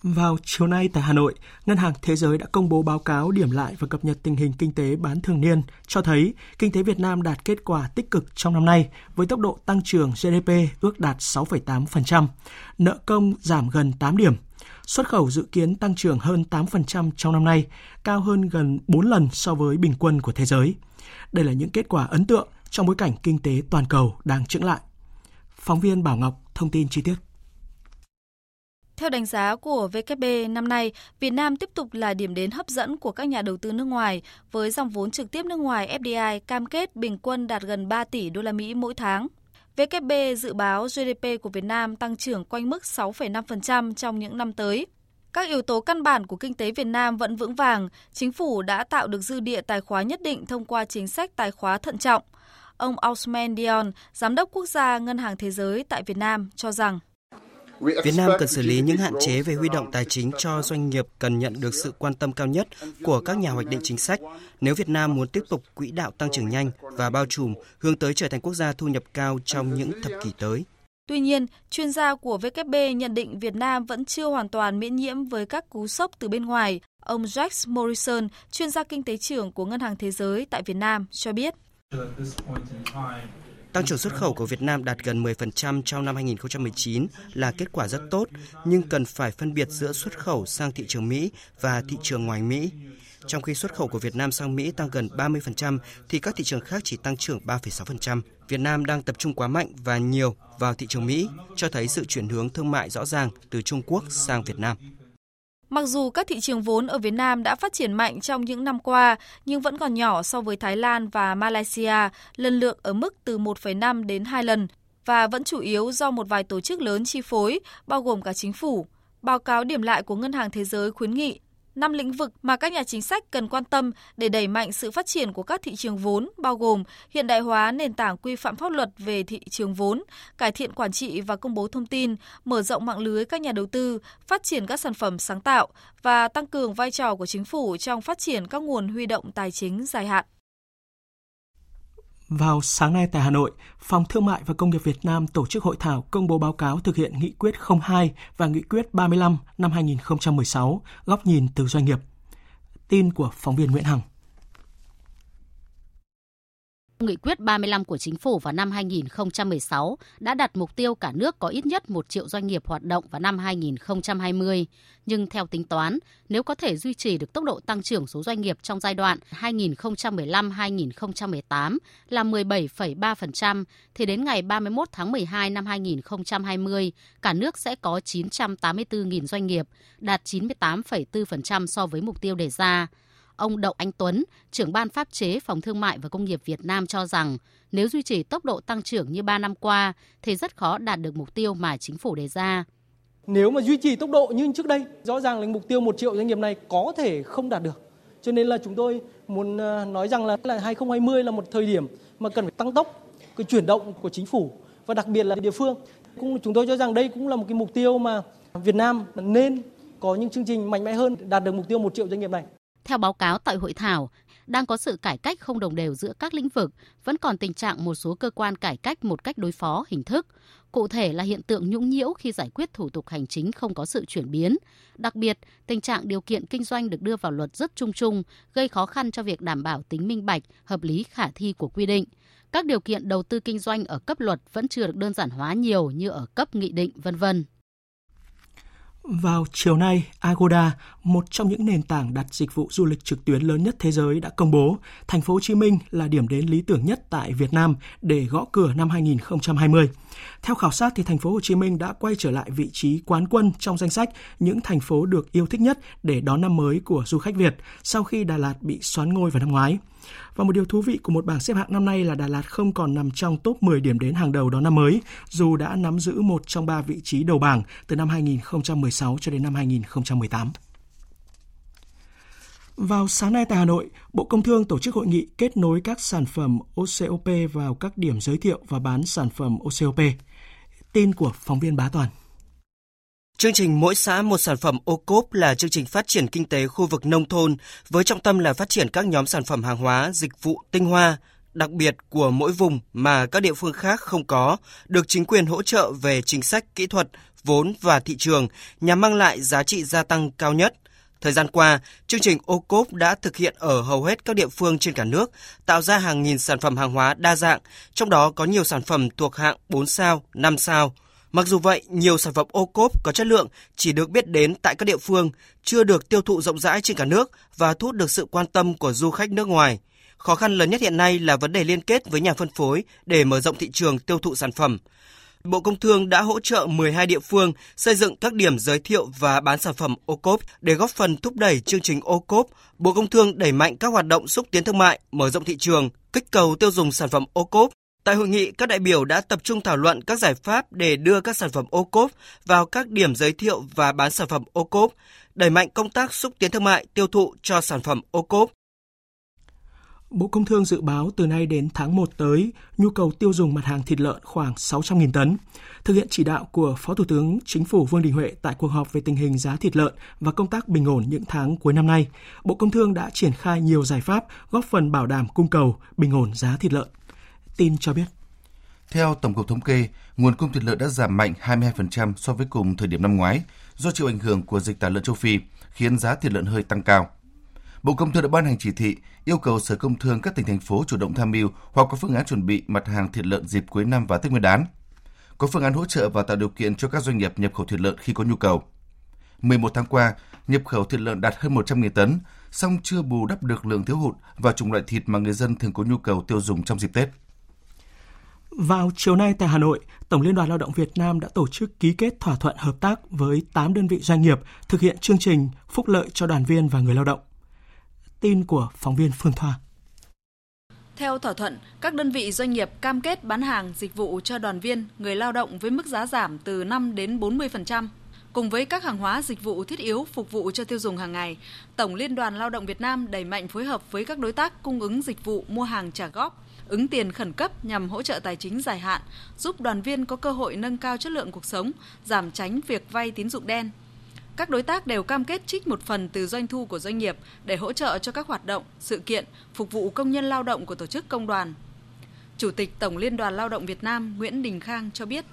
Vào chiều nay tại Hà Nội, Ngân hàng Thế giới đã công bố báo cáo điểm lại và cập nhật tình hình kinh tế bán thường niên, cho thấy kinh tế Việt Nam đạt kết quả tích cực trong năm nay với tốc độ tăng trưởng GDP ước đạt 6,8%, nợ công giảm gần 8 điểm, xuất khẩu dự kiến tăng trưởng hơn 8% trong năm nay, cao hơn gần 4 lần so với bình quân của thế giới. Đây là những kết quả ấn tượng trong bối cảnh kinh tế toàn cầu đang chững lại. Phóng viên Bảo Ngọc thông tin chi tiết. Theo đánh giá của VKB, năm nay, Việt Nam tiếp tục là điểm đến hấp dẫn của các nhà đầu tư nước ngoài với dòng vốn trực tiếp nước ngoài FDI cam kết bình quân đạt gần 3 tỷ đô la Mỹ mỗi tháng. VKB dự báo GDP của Việt Nam tăng trưởng quanh mức 6,5% trong những năm tới. Các yếu tố căn bản của kinh tế Việt Nam vẫn vững vàng, chính phủ đã tạo được dư địa tài khóa nhất định thông qua chính sách tài khóa thận trọng – Ông Osman Dion, Giám đốc Quốc gia Ngân hàng Thế giới tại Việt Nam cho rằng Việt Nam cần xử lý những hạn chế về huy động tài chính cho doanh nghiệp cần nhận được sự quan tâm cao nhất của các nhà hoạch định chính sách nếu Việt Nam muốn tiếp tục quỹ đạo tăng trưởng nhanh và bao trùm hướng tới trở thành quốc gia thu nhập cao trong những thập kỷ tới. Tuy nhiên, chuyên gia của WB nhận định Việt Nam vẫn chưa hoàn toàn miễn nhiễm với các cú sốc từ bên ngoài. Ông Jack Morrison, chuyên gia kinh tế trưởng của Ngân hàng Thế giới tại Việt Nam, cho biết. Tăng trưởng xuất khẩu của Việt Nam đạt gần 10% trong năm 2019 là kết quả rất tốt, nhưng cần phải phân biệt giữa xuất khẩu sang thị trường Mỹ và thị trường ngoài Mỹ. Trong khi xuất khẩu của Việt Nam sang Mỹ tăng gần 30% thì các thị trường khác chỉ tăng trưởng 3,6%. Việt Nam đang tập trung quá mạnh và nhiều vào thị trường Mỹ, cho thấy sự chuyển hướng thương mại rõ ràng từ Trung Quốc sang Việt Nam. Mặc dù các thị trường vốn ở Việt Nam đã phát triển mạnh trong những năm qua, nhưng vẫn còn nhỏ so với Thái Lan và Malaysia, lần lượt ở mức từ 1,5 đến 2 lần, và vẫn chủ yếu do một vài tổ chức lớn chi phối, bao gồm cả chính phủ. Báo cáo điểm lại của Ngân hàng Thế giới khuyến nghị năm lĩnh vực mà các nhà chính sách cần quan tâm để đẩy mạnh sự phát triển của các thị trường vốn, bao gồm hiện đại hóa nền tảng quy phạm pháp luật về thị trường vốn, cải thiện quản trị và công bố thông tin, mở rộng mạng lưới các nhà đầu tư, phát triển các sản phẩm sáng tạo và tăng cường vai trò của chính phủ trong phát triển các nguồn huy động tài chính dài hạn. Vào sáng nay tại Hà Nội, Phòng Thương mại và Công nghiệp Việt Nam tổ chức hội thảo công bố báo cáo thực hiện Nghị quyết 02 và Nghị quyết 35 năm 2016, góc nhìn từ doanh nghiệp. Tin của phóng viên Nguyễn Hằng. Nghị quyết 35 của Chính phủ vào năm 2016 đã đặt mục tiêu cả nước có ít nhất 1 triệu doanh nghiệp hoạt động vào năm 2020. Nhưng theo tính toán, nếu có thể duy trì được tốc độ tăng trưởng số doanh nghiệp trong giai đoạn 2015-2018 là 17,3%, thì đến ngày 31 tháng 12 năm 2020, cả nước sẽ có 984.000 doanh nghiệp, đạt 98,4% so với mục tiêu đề ra. Ông Đậu Anh Tuấn, trưởng ban pháp chế Phòng Thương mại và Công nghiệp Việt Nam cho rằng nếu duy trì tốc độ tăng trưởng như 3 năm qua thì rất khó đạt được mục tiêu mà chính phủ đề ra. Nếu mà duy trì tốc độ như trước đây, rõ ràng là mục tiêu 1 triệu doanh nghiệp này có thể không đạt được. Cho nên là chúng tôi muốn ờ, nói rằng là 2020 là một thời điểm mà cần phải tăng tốc cái chuyển động của chính phủ và đặc biệt là địa phương. Cũng chúng tôi cho rằng đây cũng là một cái mục tiêu mà Việt Nam nên có những chương trình mạnh mẽ hơn đạt được mục tiêu 1 triệu doanh nghiệp này. Theo báo cáo tại hội thảo, đang có sự cải cách không đồng đều giữa các lĩnh vực, vẫn còn tình trạng một số cơ quan cải cách một cách đối phó hình thức. Cụ thể là hiện tượng nhũng nhiễu khi giải quyết thủ tục hành chính không có sự chuyển biến. Đặc biệt, tình trạng điều kiện kinh doanh được đưa vào luật rất chung chung, gây khó khăn cho việc đảm bảo tính minh bạch, hợp lý khả thi của quy định. Các điều kiện đầu tư kinh doanh ở cấp luật vẫn chưa được đơn giản hóa nhiều như ở cấp nghị định, vân vân. Vào chiều nay, Agoda, một trong những nền tảng đặt dịch vụ du lịch trực tuyến lớn nhất thế giới đã công bố thành phố Hồ Chí Minh là điểm đến lý tưởng nhất tại Việt Nam để gõ cửa năm 2020. Theo khảo sát thì thành phố Hồ Chí Minh đã quay trở lại vị trí quán quân trong danh sách những thành phố được yêu thích nhất để đón năm mới của du khách Việt sau khi Đà Lạt bị xoán ngôi vào năm ngoái. Và một điều thú vị của một bảng xếp hạng năm nay là Đà Lạt không còn nằm trong top 10 điểm đến hàng đầu đón năm mới, dù đã nắm giữ một trong ba vị trí đầu bảng từ năm 2016 cho đến năm 2018. Vào sáng nay tại Hà Nội, Bộ Công Thương tổ chức hội nghị kết nối các sản phẩm OCOP vào các điểm giới thiệu và bán sản phẩm OCOP. Tin của phóng viên Bá Toàn. Chương trình Mỗi xã một sản phẩm ô cốp là chương trình phát triển kinh tế khu vực nông thôn với trọng tâm là phát triển các nhóm sản phẩm hàng hóa, dịch vụ tinh hoa, đặc biệt của mỗi vùng mà các địa phương khác không có, được chính quyền hỗ trợ về chính sách, kỹ thuật, vốn và thị trường nhằm mang lại giá trị gia tăng cao nhất. Thời gian qua, chương trình ô cốp đã thực hiện ở hầu hết các địa phương trên cả nước, tạo ra hàng nghìn sản phẩm hàng hóa đa dạng, trong đó có nhiều sản phẩm thuộc hạng 4 sao, 5 sao – Mặc dù vậy, nhiều sản phẩm ô cốp có chất lượng chỉ được biết đến tại các địa phương, chưa được tiêu thụ rộng rãi trên cả nước và thu hút được sự quan tâm của du khách nước ngoài. Khó khăn lớn nhất hiện nay là vấn đề liên kết với nhà phân phối để mở rộng thị trường tiêu thụ sản phẩm. Bộ Công Thương đã hỗ trợ 12 địa phương xây dựng các điểm giới thiệu và bán sản phẩm ô cốp để góp phần thúc đẩy chương trình ô cốp. Bộ Công Thương đẩy mạnh các hoạt động xúc tiến thương mại, mở rộng thị trường, kích cầu tiêu dùng sản phẩm ô cốp Tại hội nghị, các đại biểu đã tập trung thảo luận các giải pháp để đưa các sản phẩm ô cốp vào các điểm giới thiệu và bán sản phẩm ô cốp, đẩy mạnh công tác xúc tiến thương mại tiêu thụ cho sản phẩm ô cốp. Bộ Công Thương dự báo từ nay đến tháng 1 tới, nhu cầu tiêu dùng mặt hàng thịt lợn khoảng 600.000 tấn. Thực hiện chỉ đạo của Phó Thủ tướng Chính phủ Vương Đình Huệ tại cuộc họp về tình hình giá thịt lợn và công tác bình ổn những tháng cuối năm nay, Bộ Công Thương đã triển khai nhiều giải pháp góp phần bảo đảm cung cầu, bình ổn giá thịt lợn. Tin cho biết. Theo Tổng cục Thống kê, nguồn cung thịt lợn đã giảm mạnh 22% so với cùng thời điểm năm ngoái do chịu ảnh hưởng của dịch tả lợn châu Phi, khiến giá thịt lợn hơi tăng cao. Bộ Công Thương đã ban hành chỉ thị yêu cầu Sở Công Thương các tỉnh thành phố chủ động tham mưu hoặc có phương án chuẩn bị mặt hàng thịt lợn dịp cuối năm và Tết Nguyên đán. Có phương án hỗ trợ và tạo điều kiện cho các doanh nghiệp nhập khẩu thịt lợn khi có nhu cầu. 11 tháng qua, nhập khẩu thịt lợn đạt hơn 100.000 tấn, song chưa bù đắp được lượng thiếu hụt và chủng loại thịt mà người dân thường có nhu cầu tiêu dùng trong dịp Tết. Vào chiều nay tại Hà Nội, Tổng Liên đoàn Lao động Việt Nam đã tổ chức ký kết thỏa thuận hợp tác với 8 đơn vị doanh nghiệp thực hiện chương trình phúc lợi cho đoàn viên và người lao động. Tin của phóng viên Phương Thoa. Theo thỏa thuận, các đơn vị doanh nghiệp cam kết bán hàng, dịch vụ cho đoàn viên, người lao động với mức giá giảm từ 5 đến 40%. Cùng với các hàng hóa dịch vụ thiết yếu phục vụ cho tiêu dùng hàng ngày, Tổng Liên đoàn Lao động Việt Nam đẩy mạnh phối hợp với các đối tác cung ứng dịch vụ mua hàng trả góp, ứng tiền khẩn cấp nhằm hỗ trợ tài chính dài hạn, giúp đoàn viên có cơ hội nâng cao chất lượng cuộc sống, giảm tránh việc vay tín dụng đen. Các đối tác đều cam kết trích một phần từ doanh thu của doanh nghiệp để hỗ trợ cho các hoạt động, sự kiện, phục vụ công nhân lao động của tổ chức công đoàn. Chủ tịch Tổng Liên đoàn Lao động Việt Nam Nguyễn Đình Khang cho biết.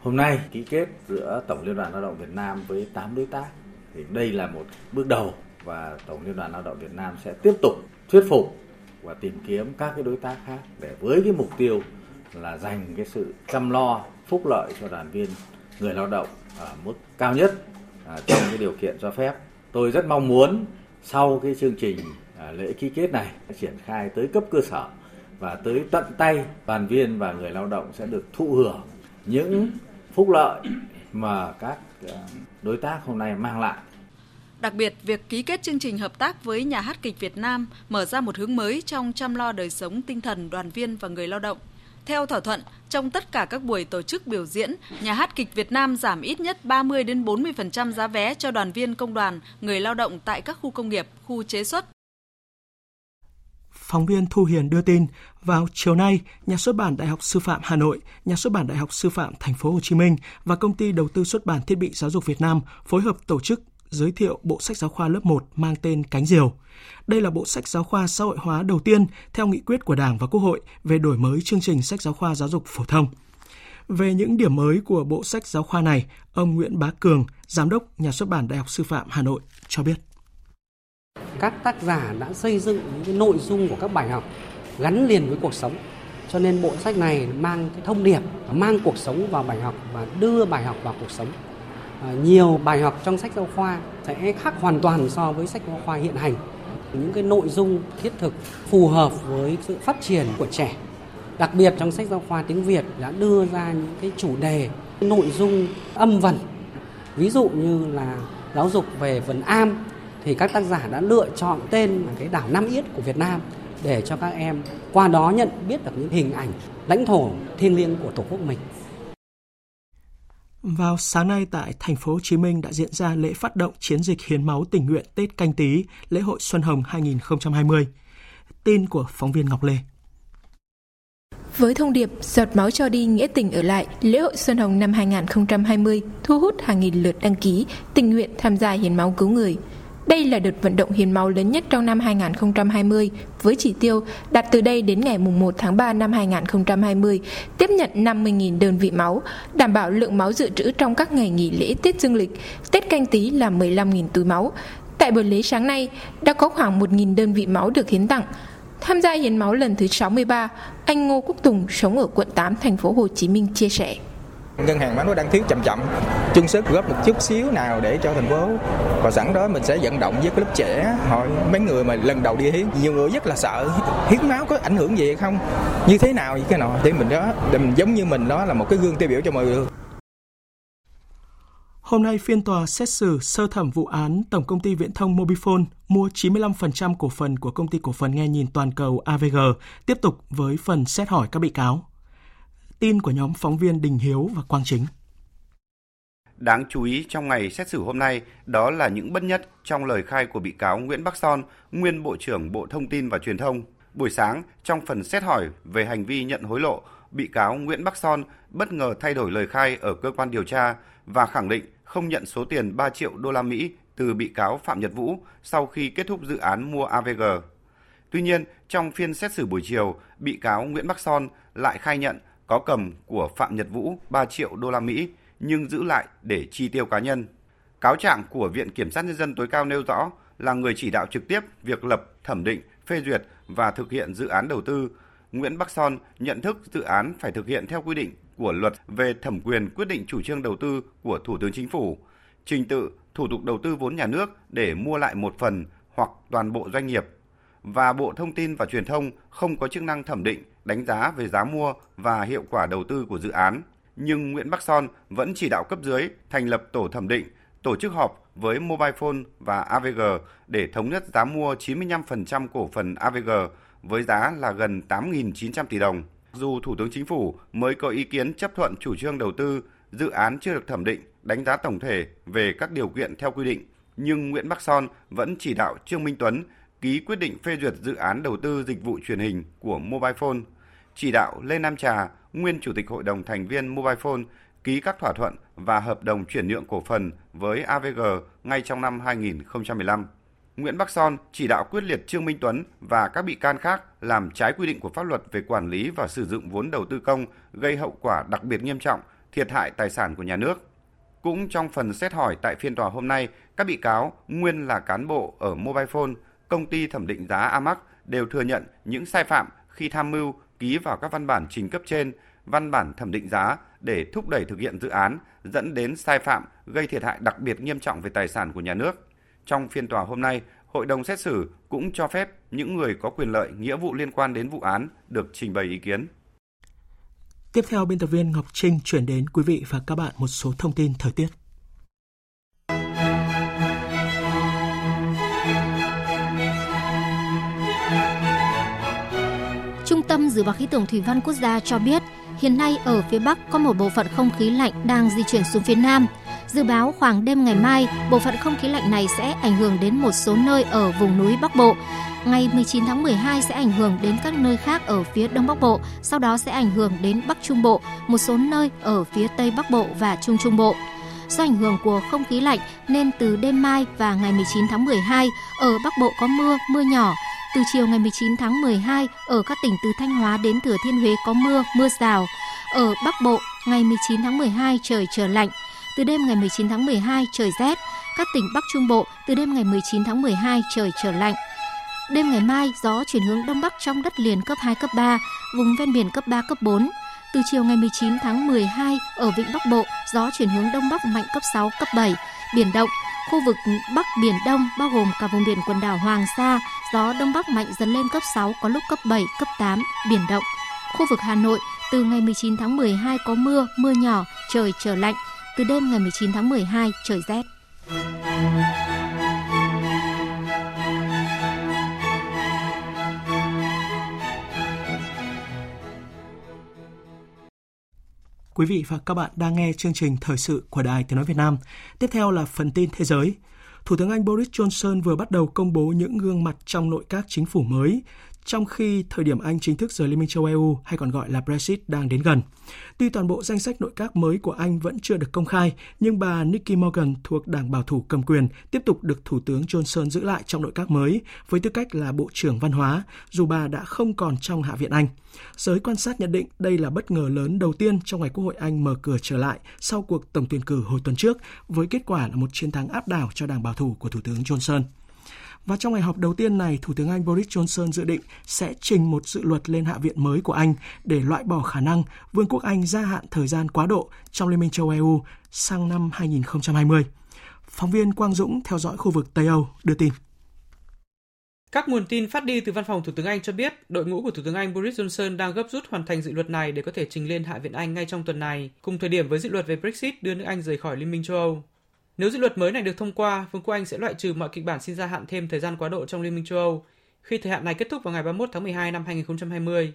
Hôm nay ký kết giữa Tổng Liên đoàn Lao động Việt Nam với 8 đối tác thì đây là một bước đầu và Tổng Liên đoàn Lao động Việt Nam sẽ tiếp tục thuyết phục và tìm kiếm các cái đối tác khác để với cái mục tiêu là dành cái sự chăm lo phúc lợi cho đoàn viên người lao động ở mức cao nhất à, trong cái điều kiện cho phép. Tôi rất mong muốn sau cái chương trình à, lễ ký kết này triển khai tới cấp cơ sở và tới tận tay đoàn viên và người lao động sẽ được thụ hưởng những phúc lợi mà các à, đối tác hôm nay mang lại Đặc biệt, việc ký kết chương trình hợp tác với Nhà hát kịch Việt Nam mở ra một hướng mới trong chăm lo đời sống tinh thần đoàn viên và người lao động. Theo thỏa thuận, trong tất cả các buổi tổ chức biểu diễn, Nhà hát kịch Việt Nam giảm ít nhất 30 đến 40% giá vé cho đoàn viên công đoàn, người lao động tại các khu công nghiệp, khu chế xuất. Phóng viên Thu Hiền đưa tin, vào chiều nay, Nhà xuất bản Đại học Sư phạm Hà Nội, Nhà xuất bản Đại học Sư phạm Thành phố Hồ Chí Minh và công ty đầu tư xuất bản thiết bị giáo dục Việt Nam phối hợp tổ chức giới thiệu bộ sách giáo khoa lớp 1 mang tên Cánh Diều. Đây là bộ sách giáo khoa xã hội hóa đầu tiên theo nghị quyết của Đảng và Quốc hội về đổi mới chương trình sách giáo khoa giáo dục phổ thông. Về những điểm mới của bộ sách giáo khoa này, ông Nguyễn Bá Cường, Giám đốc Nhà xuất bản Đại học Sư phạm Hà Nội cho biết. Các tác giả đã xây dựng những cái nội dung của các bài học gắn liền với cuộc sống. Cho nên bộ sách này mang cái thông điệp, mang cuộc sống vào bài học và đưa bài học vào cuộc sống. Ờ, nhiều bài học trong sách giáo khoa sẽ khác hoàn toàn so với sách giáo khoa hiện hành. Những cái nội dung thiết thực phù hợp với sự phát triển của trẻ. Đặc biệt trong sách giáo khoa tiếng Việt đã đưa ra những cái chủ đề, nội dung âm vần. Ví dụ như là giáo dục về vần am thì các tác giả đã lựa chọn tên là cái đảo Nam Yết của Việt Nam để cho các em qua đó nhận biết được những hình ảnh lãnh thổ thiêng liêng của tổ quốc mình. Vào sáng nay tại thành phố Hồ Chí Minh đã diễn ra lễ phát động chiến dịch hiến máu tình nguyện Tết canh tí, lễ hội Xuân Hồng 2020. Tin của phóng viên Ngọc Lê. Với thông điệp giọt máu cho đi nghĩa tình ở lại, lễ hội Xuân Hồng năm 2020 thu hút hàng nghìn lượt đăng ký tình nguyện tham gia hiến máu cứu người. Đây là đợt vận động hiến máu lớn nhất trong năm 2020 với chỉ tiêu đạt từ đây đến ngày 1 tháng 3 năm 2020 tiếp nhận 50.000 đơn vị máu, đảm bảo lượng máu dự trữ trong các ngày nghỉ lễ Tết Dương lịch, Tết canh tí là 15.000 túi máu. Tại buổi lễ sáng nay, đã có khoảng 1.000 đơn vị máu được hiến tặng. Tham gia hiến máu lần thứ 63, anh Ngô Quốc Tùng sống ở quận 8 thành phố Hồ Chí Minh chia sẻ. Ngân hàng máu nó đang thiếu chậm chậm, chung sức góp một chút xíu nào để cho thành phố. Và sẵn đó mình sẽ vận động với cái lớp trẻ. Hỏi mấy người mà lần đầu đi hiến nhiều người rất là sợ. Hiến máu có ảnh hưởng gì hay không? Như thế nào gì cái nọ. Để mình đó để mình giống như mình đó là một cái gương tiêu biểu cho mọi người. Hôm nay phiên tòa xét xử sơ thẩm vụ án Tổng công ty Viễn thông Mobifone mua 95% cổ phần của công ty cổ phần nghe nhìn toàn cầu AVG tiếp tục với phần xét hỏi các bị cáo. Tin của nhóm phóng viên Đình Hiếu và Quang Chính. Đáng chú ý trong ngày xét xử hôm nay đó là những bất nhất trong lời khai của bị cáo Nguyễn Bắc Son, nguyên Bộ trưởng Bộ Thông tin và Truyền thông. Buổi sáng, trong phần xét hỏi về hành vi nhận hối lộ, bị cáo Nguyễn Bắc Son bất ngờ thay đổi lời khai ở cơ quan điều tra và khẳng định không nhận số tiền 3 triệu đô la Mỹ từ bị cáo Phạm Nhật Vũ sau khi kết thúc dự án mua AVG. Tuy nhiên, trong phiên xét xử buổi chiều, bị cáo Nguyễn Bắc Son lại khai nhận có cầm của Phạm Nhật Vũ 3 triệu đô la Mỹ nhưng giữ lại để chi tiêu cá nhân. Cáo trạng của Viện Kiểm sát Nhân dân tối cao nêu rõ là người chỉ đạo trực tiếp việc lập, thẩm định, phê duyệt và thực hiện dự án đầu tư. Nguyễn Bắc Son nhận thức dự án phải thực hiện theo quy định của luật về thẩm quyền quyết định chủ trương đầu tư của Thủ tướng Chính phủ, trình tự, thủ tục đầu tư vốn nhà nước để mua lại một phần hoặc toàn bộ doanh nghiệp và Bộ Thông tin và Truyền thông không có chức năng thẩm định, đánh giá về giá mua và hiệu quả đầu tư của dự án. Nhưng Nguyễn Bắc Son vẫn chỉ đạo cấp dưới thành lập tổ thẩm định, tổ chức họp với Mobile Phone và AVG để thống nhất giá mua 95% cổ phần AVG với giá là gần 8.900 tỷ đồng. Dù Thủ tướng Chính phủ mới có ý kiến chấp thuận chủ trương đầu tư, dự án chưa được thẩm định, đánh giá tổng thể về các điều kiện theo quy định, nhưng Nguyễn Bắc Son vẫn chỉ đạo Trương Minh Tuấn ký quyết định phê duyệt dự án đầu tư dịch vụ truyền hình của Mobile Phone, chỉ đạo Lê Nam Trà, nguyên chủ tịch hội đồng thành viên Mobile Phone, ký các thỏa thuận và hợp đồng chuyển nhượng cổ phần với AVG ngay trong năm 2015. Nguyễn Bắc Son chỉ đạo quyết liệt Trương Minh Tuấn và các bị can khác làm trái quy định của pháp luật về quản lý và sử dụng vốn đầu tư công gây hậu quả đặc biệt nghiêm trọng, thiệt hại tài sản của nhà nước. Cũng trong phần xét hỏi tại phiên tòa hôm nay, các bị cáo nguyên là cán bộ ở Mobile Phone, công ty thẩm định giá Amac đều thừa nhận những sai phạm khi tham mưu ký vào các văn bản trình cấp trên, văn bản thẩm định giá để thúc đẩy thực hiện dự án dẫn đến sai phạm gây thiệt hại đặc biệt nghiêm trọng về tài sản của nhà nước. Trong phiên tòa hôm nay, hội đồng xét xử cũng cho phép những người có quyền lợi nghĩa vụ liên quan đến vụ án được trình bày ý kiến. Tiếp theo, biên tập viên Ngọc Trinh chuyển đến quý vị và các bạn một số thông tin thời tiết. Dự báo Khí tượng Thủy văn Quốc gia cho biết, hiện nay ở phía Bắc có một bộ phận không khí lạnh đang di chuyển xuống phía Nam. Dự báo khoảng đêm ngày mai, bộ phận không khí lạnh này sẽ ảnh hưởng đến một số nơi ở vùng núi Bắc Bộ. Ngày 19 tháng 12 sẽ ảnh hưởng đến các nơi khác ở phía Đông Bắc Bộ, sau đó sẽ ảnh hưởng đến Bắc Trung Bộ, một số nơi ở phía Tây Bắc Bộ và Trung Trung Bộ. Do ảnh hưởng của không khí lạnh nên từ đêm mai và ngày 19 tháng 12 ở Bắc Bộ có mưa, mưa nhỏ, từ chiều ngày 19 tháng 12, ở các tỉnh từ Thanh Hóa đến Thừa Thiên Huế có mưa, mưa rào. Ở Bắc Bộ, ngày 19 tháng 12 trời trở lạnh. Từ đêm ngày 19 tháng 12 trời rét. Các tỉnh Bắc Trung Bộ, từ đêm ngày 19 tháng 12 trời trở lạnh. Đêm ngày mai, gió chuyển hướng đông bắc trong đất liền cấp 2, cấp 3, vùng ven biển cấp 3, cấp 4. Từ chiều ngày 19 tháng 12, ở vịnh Bắc Bộ, gió chuyển hướng đông bắc mạnh cấp 6, cấp 7, biển động. Khu vực Bắc Biển Đông bao gồm cả vùng biển quần đảo Hoàng Sa, gió Đông Bắc mạnh dần lên cấp 6, có lúc cấp 7, cấp 8, biển động. Khu vực Hà Nội, từ ngày 19 tháng 12 có mưa, mưa nhỏ, trời trở lạnh. Từ đêm ngày 19 tháng 12 trời rét. Quý vị và các bạn đang nghe chương trình thời sự của Đài Tiếng Nói Việt Nam. Tiếp theo là phần tin thế giới. Thủ tướng Anh Boris Johnson vừa bắt đầu công bố những gương mặt trong nội các chính phủ mới, trong khi thời điểm Anh chính thức rời Liên minh châu EU hay còn gọi là Brexit đang đến gần. Tuy toàn bộ danh sách nội các mới của Anh vẫn chưa được công khai, nhưng bà nicky Morgan thuộc Đảng Bảo thủ cầm quyền tiếp tục được Thủ tướng Johnson giữ lại trong nội các mới với tư cách là Bộ trưởng Văn hóa, dù bà đã không còn trong Hạ viện Anh. Giới quan sát nhận định đây là bất ngờ lớn đầu tiên trong ngày Quốc hội Anh mở cửa trở lại sau cuộc tổng tuyển cử hồi tuần trước, với kết quả là một chiến thắng áp đảo cho Đảng Bảo thủ của Thủ tướng Johnson. Và trong ngày họp đầu tiên này, Thủ tướng Anh Boris Johnson dự định sẽ trình một dự luật lên Hạ viện mới của Anh để loại bỏ khả năng Vương quốc Anh gia hạn thời gian quá độ trong Liên minh châu EU sang năm 2020. Phóng viên Quang Dũng theo dõi khu vực Tây Âu đưa tin. Các nguồn tin phát đi từ văn phòng Thủ tướng Anh cho biết, đội ngũ của Thủ tướng Anh Boris Johnson đang gấp rút hoàn thành dự luật này để có thể trình lên Hạ viện Anh ngay trong tuần này, cùng thời điểm với dự luật về Brexit đưa nước Anh rời khỏi Liên minh châu Âu. Nếu dự luật mới này được thông qua, Vương quốc Anh sẽ loại trừ mọi kịch bản xin gia hạn thêm thời gian quá độ trong Liên minh châu Âu khi thời hạn này kết thúc vào ngày 31 tháng 12 năm 2020.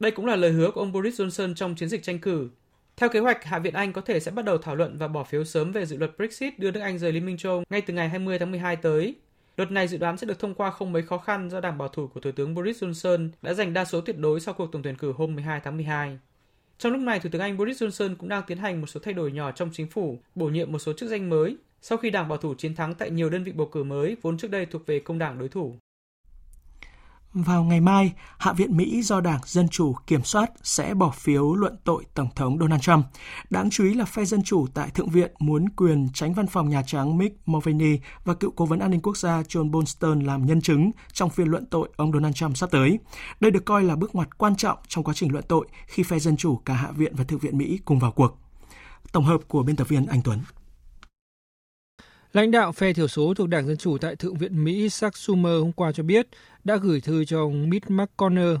Đây cũng là lời hứa của ông Boris Johnson trong chiến dịch tranh cử. Theo kế hoạch, Hạ viện Anh có thể sẽ bắt đầu thảo luận và bỏ phiếu sớm về dự luật Brexit đưa nước Anh rời Liên minh châu Âu ngay từ ngày 20 tháng 12 tới. Luật này dự đoán sẽ được thông qua không mấy khó khăn do đảng bảo thủ của Thủ tướng Boris Johnson đã giành đa số tuyệt đối sau cuộc tổng tuyển cử hôm 12 tháng 12. Trong lúc này, Thủ tướng Anh Boris Johnson cũng đang tiến hành một số thay đổi nhỏ trong chính phủ, bổ nhiệm một số chức danh mới sau khi đảng bảo thủ chiến thắng tại nhiều đơn vị bầu cử mới vốn trước đây thuộc về công đảng đối thủ. Vào ngày mai, Hạ viện Mỹ do Đảng Dân Chủ kiểm soát sẽ bỏ phiếu luận tội Tổng thống Donald Trump. Đáng chú ý là phe Dân Chủ tại Thượng viện muốn quyền tránh văn phòng Nhà Trắng Mick Mulvaney và cựu cố vấn an ninh quốc gia John Bolton làm nhân chứng trong phiên luận tội ông Donald Trump sắp tới. Đây được coi là bước ngoặt quan trọng trong quá trình luận tội khi phe Dân Chủ cả Hạ viện và Thượng viện Mỹ cùng vào cuộc. Tổng hợp của biên tập viên Anh Tuấn. Lãnh đạo phe thiểu số thuộc Đảng Dân Chủ tại Thượng viện Mỹ Chuck Schumer hôm qua cho biết đã gửi thư cho ông Mitch McConnell,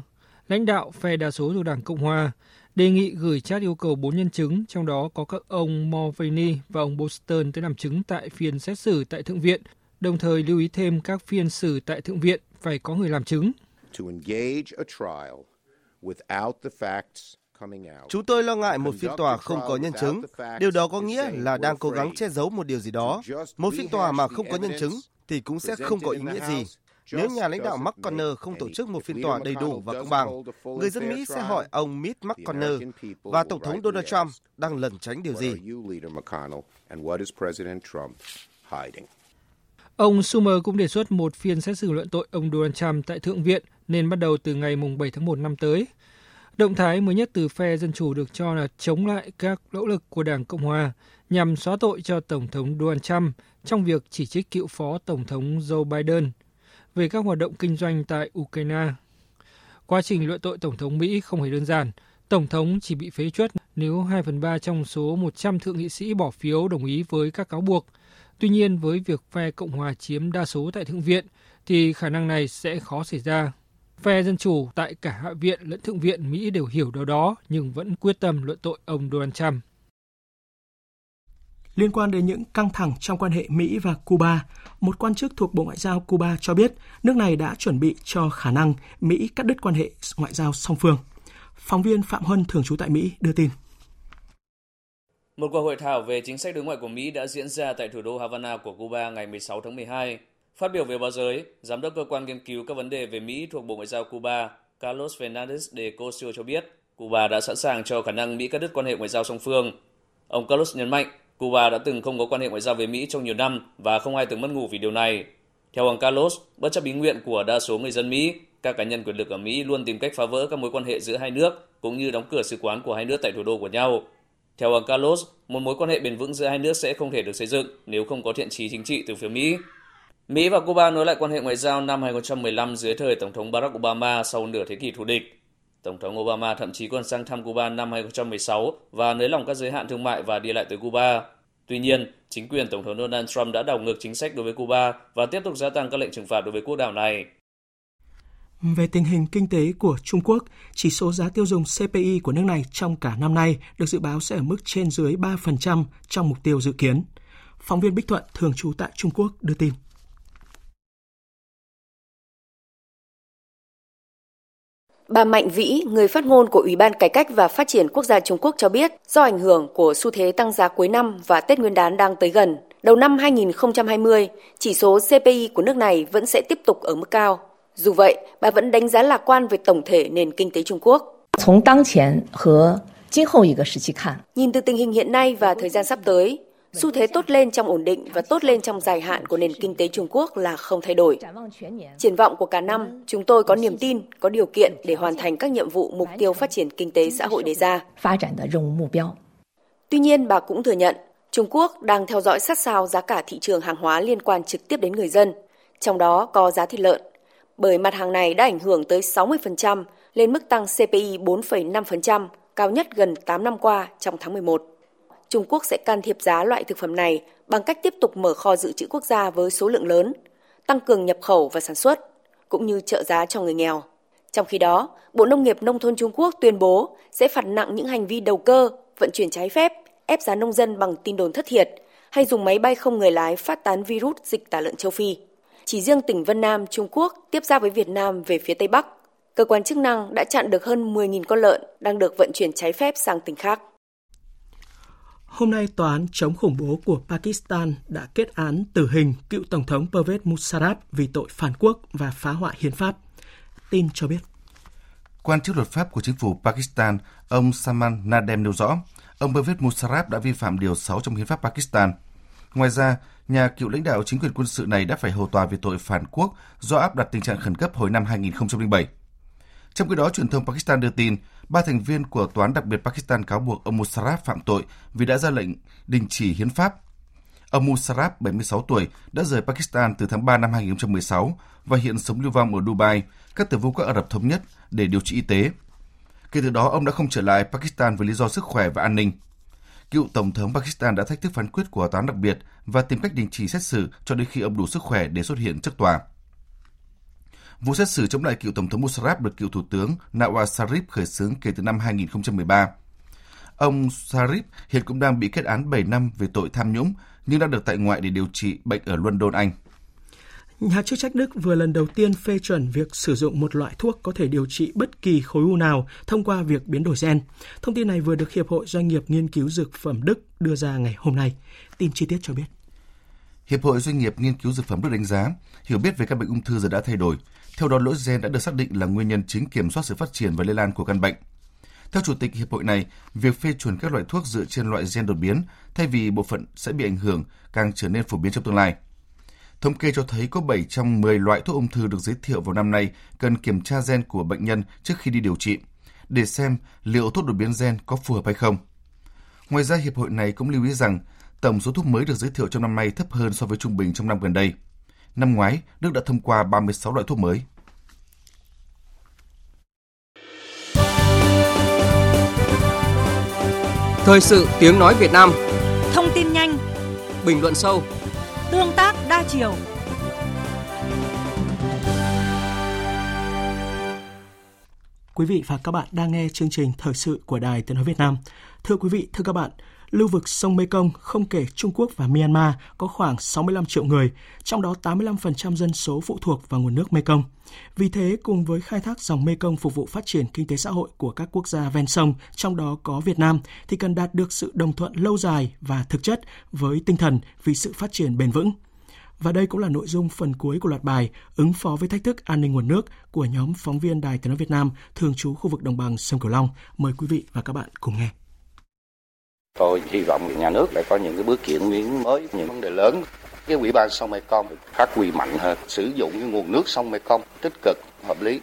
lãnh đạo phe đa số thuộc Đảng Cộng Hòa, đề nghị gửi chat yêu cầu bốn nhân chứng, trong đó có các ông Mulvaney và ông Boston tới làm chứng tại phiên xét xử tại Thượng viện, đồng thời lưu ý thêm các phiên xử tại Thượng viện phải có người làm chứng. To engage a trial without the facts Chúng tôi lo ngại một phiên tòa không có nhân chứng. Điều đó có nghĩa là đang cố gắng che giấu một điều gì đó. Một phiên tòa mà không có nhân chứng thì cũng sẽ không có ý nghĩa gì. Nếu nhà lãnh đạo McConnell không tổ chức một phiên tòa đầy đủ và công bằng, người dân Mỹ sẽ hỏi ông Mitch McConnell và Tổng thống Donald Trump đang lẩn tránh điều gì. Ông Schumer cũng đề xuất một phiên xét xử luận tội ông Donald Trump tại Thượng viện nên bắt đầu từ ngày 7 tháng 1 năm tới. Động thái mới nhất từ phe Dân Chủ được cho là chống lại các nỗ lực của Đảng Cộng Hòa nhằm xóa tội cho Tổng thống Donald Trump trong việc chỉ trích cựu phó Tổng thống Joe Biden về các hoạt động kinh doanh tại Ukraine. Quá trình luận tội Tổng thống Mỹ không hề đơn giản. Tổng thống chỉ bị phế truất nếu 2 phần 3 trong số 100 thượng nghị sĩ bỏ phiếu đồng ý với các cáo buộc. Tuy nhiên, với việc phe Cộng hòa chiếm đa số tại Thượng viện, thì khả năng này sẽ khó xảy ra. Phe Dân Chủ tại cả Hạ viện lẫn Thượng viện Mỹ đều hiểu điều đó nhưng vẫn quyết tâm luận tội ông Donald Trump. Liên quan đến những căng thẳng trong quan hệ Mỹ và Cuba, một quan chức thuộc Bộ Ngoại giao Cuba cho biết nước này đã chuẩn bị cho khả năng Mỹ cắt đứt quan hệ ngoại giao song phương. Phóng viên Phạm Huân thường trú tại Mỹ đưa tin. Một cuộc hội thảo về chính sách đối ngoại của Mỹ đã diễn ra tại thủ đô Havana của Cuba ngày 16 tháng 12. Phát biểu về báo giới, Giám đốc cơ quan nghiên cứu các vấn đề về Mỹ thuộc Bộ Ngoại giao Cuba, Carlos Fernandez de Cosio cho biết, Cuba đã sẵn sàng cho khả năng Mỹ cắt đứt quan hệ ngoại giao song phương. Ông Carlos nhấn mạnh, Cuba đã từng không có quan hệ ngoại giao với Mỹ trong nhiều năm và không ai từng mất ngủ vì điều này. Theo ông Carlos, bất chấp ý nguyện của đa số người dân Mỹ, các cá nhân quyền lực ở Mỹ luôn tìm cách phá vỡ các mối quan hệ giữa hai nước cũng như đóng cửa sứ quán của hai nước tại thủ đô của nhau. Theo ông Carlos, một mối quan hệ bền vững giữa hai nước sẽ không thể được xây dựng nếu không có thiện trí chính trị từ phía Mỹ. Mỹ và Cuba nối lại quan hệ ngoại giao năm 2015 dưới thời Tổng thống Barack Obama sau nửa thế kỷ thù địch. Tổng thống Obama thậm chí còn sang thăm Cuba năm 2016 và nới lỏng các giới hạn thương mại và đi lại tới Cuba. Tuy nhiên, chính quyền Tổng thống Donald Trump đã đảo ngược chính sách đối với Cuba và tiếp tục gia tăng các lệnh trừng phạt đối với quốc đảo này. Về tình hình kinh tế của Trung Quốc, chỉ số giá tiêu dùng CPI của nước này trong cả năm nay được dự báo sẽ ở mức trên dưới 3% trong mục tiêu dự kiến. Phóng viên Bích Thuận thường trú tại Trung Quốc đưa tin. Bà Mạnh Vĩ, người phát ngôn của Ủy ban Cải cách và Phát triển Quốc gia Trung Quốc cho biết, do ảnh hưởng của xu thế tăng giá cuối năm và Tết Nguyên đán đang tới gần, đầu năm 2020, chỉ số CPI của nước này vẫn sẽ tiếp tục ở mức cao. Dù vậy, bà vẫn đánh giá lạc quan về tổng thể nền kinh tế Trung Quốc. Nhìn từ tình hình hiện nay và thời gian sắp tới, Xu thế tốt lên trong ổn định và tốt lên trong dài hạn của nền kinh tế Trung Quốc là không thay đổi. Triển vọng của cả năm, chúng tôi có niềm tin, có điều kiện để hoàn thành các nhiệm vụ mục tiêu phát triển kinh tế xã hội đề ra. Tuy nhiên, bà cũng thừa nhận, Trung Quốc đang theo dõi sát sao giá cả thị trường hàng hóa liên quan trực tiếp đến người dân, trong đó có giá thịt lợn, bởi mặt hàng này đã ảnh hưởng tới 60% lên mức tăng CPI 4,5%, cao nhất gần 8 năm qua trong tháng 11. Trung Quốc sẽ can thiệp giá loại thực phẩm này bằng cách tiếp tục mở kho dự trữ quốc gia với số lượng lớn, tăng cường nhập khẩu và sản xuất, cũng như trợ giá cho người nghèo. Trong khi đó, Bộ Nông nghiệp Nông thôn Trung Quốc tuyên bố sẽ phạt nặng những hành vi đầu cơ, vận chuyển trái phép, ép giá nông dân bằng tin đồn thất thiệt hay dùng máy bay không người lái phát tán virus dịch tả lợn châu Phi. Chỉ riêng tỉnh Vân Nam, Trung Quốc tiếp giáp với Việt Nam về phía Tây Bắc, cơ quan chức năng đã chặn được hơn 10.000 con lợn đang được vận chuyển trái phép sang tỉnh khác. Hôm nay, Tòa án chống khủng bố của Pakistan đã kết án tử hình cựu Tổng thống Pervez Musharraf vì tội phản quốc và phá hoại hiến pháp. Tin cho biết. Quan chức luật pháp của chính phủ Pakistan, ông Saman Nadem nêu rõ, ông Pervez Musharraf đã vi phạm Điều 6 trong hiến pháp Pakistan. Ngoài ra, nhà cựu lãnh đạo chính quyền quân sự này đã phải hầu tòa vì tội phản quốc do áp đặt tình trạng khẩn cấp hồi năm 2007. Trong khi đó, truyền thông Pakistan đưa tin, ba thành viên của Tòa án đặc biệt Pakistan cáo buộc ông Musharraf phạm tội vì đã ra lệnh đình chỉ hiến pháp. Ông Musharraf, 76 tuổi, đã rời Pakistan từ tháng 3 năm 2016 và hiện sống lưu vong ở Dubai, các tiểu vương quốc Ả Rập Thống Nhất, để điều trị y tế. Kể từ đó, ông đã không trở lại Pakistan với lý do sức khỏe và an ninh. Cựu Tổng thống Pakistan đã thách thức phán quyết của tòa án đặc biệt và tìm cách đình chỉ xét xử cho đến khi ông đủ sức khỏe để xuất hiện trước tòa. Vụ xét xử chống lại cựu Tổng thống Musharraf được cựu Thủ tướng Nawaz Sharif khởi xướng kể từ năm 2013. Ông Sharif hiện cũng đang bị kết án 7 năm về tội tham nhũng nhưng đang được tại ngoại để điều trị bệnh ở London, Anh. Nhà chức trách Đức vừa lần đầu tiên phê chuẩn việc sử dụng một loại thuốc có thể điều trị bất kỳ khối u nào thông qua việc biến đổi gen. Thông tin này vừa được Hiệp hội Doanh nghiệp Nghiên cứu Dược phẩm Đức đưa ra ngày hôm nay. Tin chi tiết cho biết. Hiệp hội Doanh nghiệp Nghiên cứu Dược phẩm Đức đánh giá, hiểu biết về các bệnh ung thư giờ đã thay đổi. Theo đó, lỗi gen đã được xác định là nguyên nhân chính kiểm soát sự phát triển và lây lan của căn bệnh. Theo chủ tịch hiệp hội này, việc phê chuẩn các loại thuốc dựa trên loại gen đột biến thay vì bộ phận sẽ bị ảnh hưởng càng trở nên phổ biến trong tương lai. Thống kê cho thấy có 7 trong 10 loại thuốc ung thư được giới thiệu vào năm nay cần kiểm tra gen của bệnh nhân trước khi đi điều trị, để xem liệu thuốc đột biến gen có phù hợp hay không. Ngoài ra, hiệp hội này cũng lưu ý rằng tổng số thuốc mới được giới thiệu trong năm nay thấp hơn so với trung bình trong năm gần đây. Năm ngoái, Đức đã thông qua 36 loại thuốc mới. Thời sự tiếng nói Việt Nam Thông tin nhanh Bình luận sâu Tương tác đa chiều Quý vị và các bạn đang nghe chương trình Thời sự của Đài Tiếng Nói Việt Nam. Thưa quý vị, thưa các bạn, lưu vực sông Mekong không kể Trung Quốc và Myanmar có khoảng 65 triệu người, trong đó 85% dân số phụ thuộc vào nguồn nước Mekong. Vì thế, cùng với khai thác dòng Mekong phục vụ phát triển kinh tế xã hội của các quốc gia ven sông, trong đó có Việt Nam, thì cần đạt được sự đồng thuận lâu dài và thực chất với tinh thần vì sự phát triển bền vững. Và đây cũng là nội dung phần cuối của loạt bài ứng phó với thách thức an ninh nguồn nước của nhóm phóng viên Đài Tiếng nói Việt Nam thường trú khu vực đồng bằng sông Cửu Long. Mời quý vị và các bạn cùng nghe. Tôi hy vọng nhà nước lại có những cái bước chuyển biến mới, những vấn đề lớn. Cái ủy ban sông Mekong phát huy mạnh hơn, sử dụng cái nguồn nước sông Mekong tích cực, hợp lý.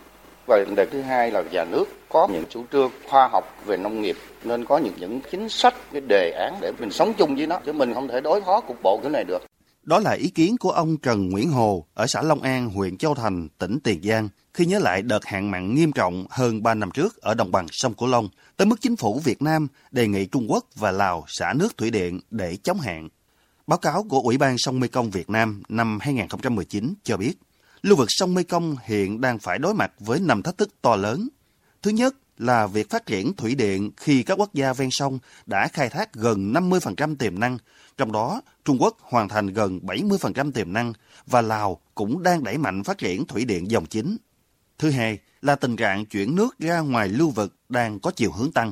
Và vấn đề thứ hai là nhà nước có những chủ trương khoa học về nông nghiệp nên có những những chính sách cái đề án để mình sống chung với nó chứ mình không thể đối phó cục bộ cái này được. Đó là ý kiến của ông Trần Nguyễn Hồ ở xã Long An, huyện Châu Thành, tỉnh Tiền Giang khi nhớ lại đợt hạn mặn nghiêm trọng hơn 3 năm trước ở đồng bằng sông Cửu Long, tới mức chính phủ Việt Nam đề nghị Trung Quốc và Lào xả nước thủy điện để chống hạn. Báo cáo của Ủy ban sông Mekong Việt Nam năm 2019 cho biết, lưu vực sông Mekong hiện đang phải đối mặt với năm thách thức to lớn. Thứ nhất là việc phát triển thủy điện khi các quốc gia ven sông đã khai thác gần 50% tiềm năng, trong đó Trung Quốc hoàn thành gần 70% tiềm năng và Lào cũng đang đẩy mạnh phát triển thủy điện dòng chính. Thứ hai là tình trạng chuyển nước ra ngoài lưu vực đang có chiều hướng tăng.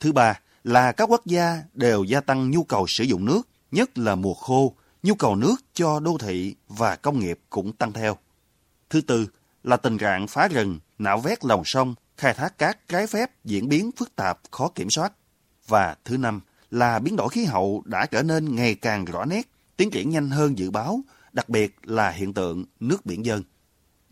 Thứ ba là các quốc gia đều gia tăng nhu cầu sử dụng nước, nhất là mùa khô, nhu cầu nước cho đô thị và công nghiệp cũng tăng theo. Thứ tư là tình trạng phá rừng, nạo vét lòng sông, khai thác cát trái phép diễn biến phức tạp, khó kiểm soát. Và thứ năm là biến đổi khí hậu đã trở nên ngày càng rõ nét, tiến triển nhanh hơn dự báo, đặc biệt là hiện tượng nước biển dâng.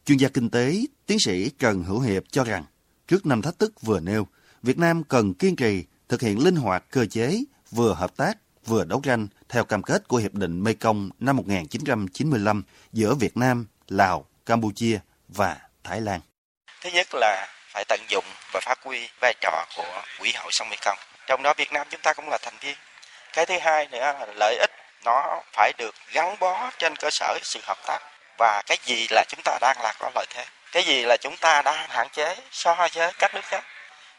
Chuyên gia kinh tế, tiến sĩ Trần Hữu Hiệp cho rằng, trước năm thách thức vừa nêu, Việt Nam cần kiên trì thực hiện linh hoạt cơ chế vừa hợp tác vừa đấu tranh theo cam kết của Hiệp định Mekong năm 1995 giữa Việt Nam, Lào, Campuchia và Thái Lan. Thứ nhất là phải tận dụng và phát huy vai trò của Quỹ hội sông Mekong. Trong đó Việt Nam chúng ta cũng là thành viên. Cái thứ hai nữa là lợi ích nó phải được gắn bó trên cơ sở sự hợp tác. Và cái gì là chúng ta đang là có lợi thế? Cái gì là chúng ta đang hạn chế so với các nước khác?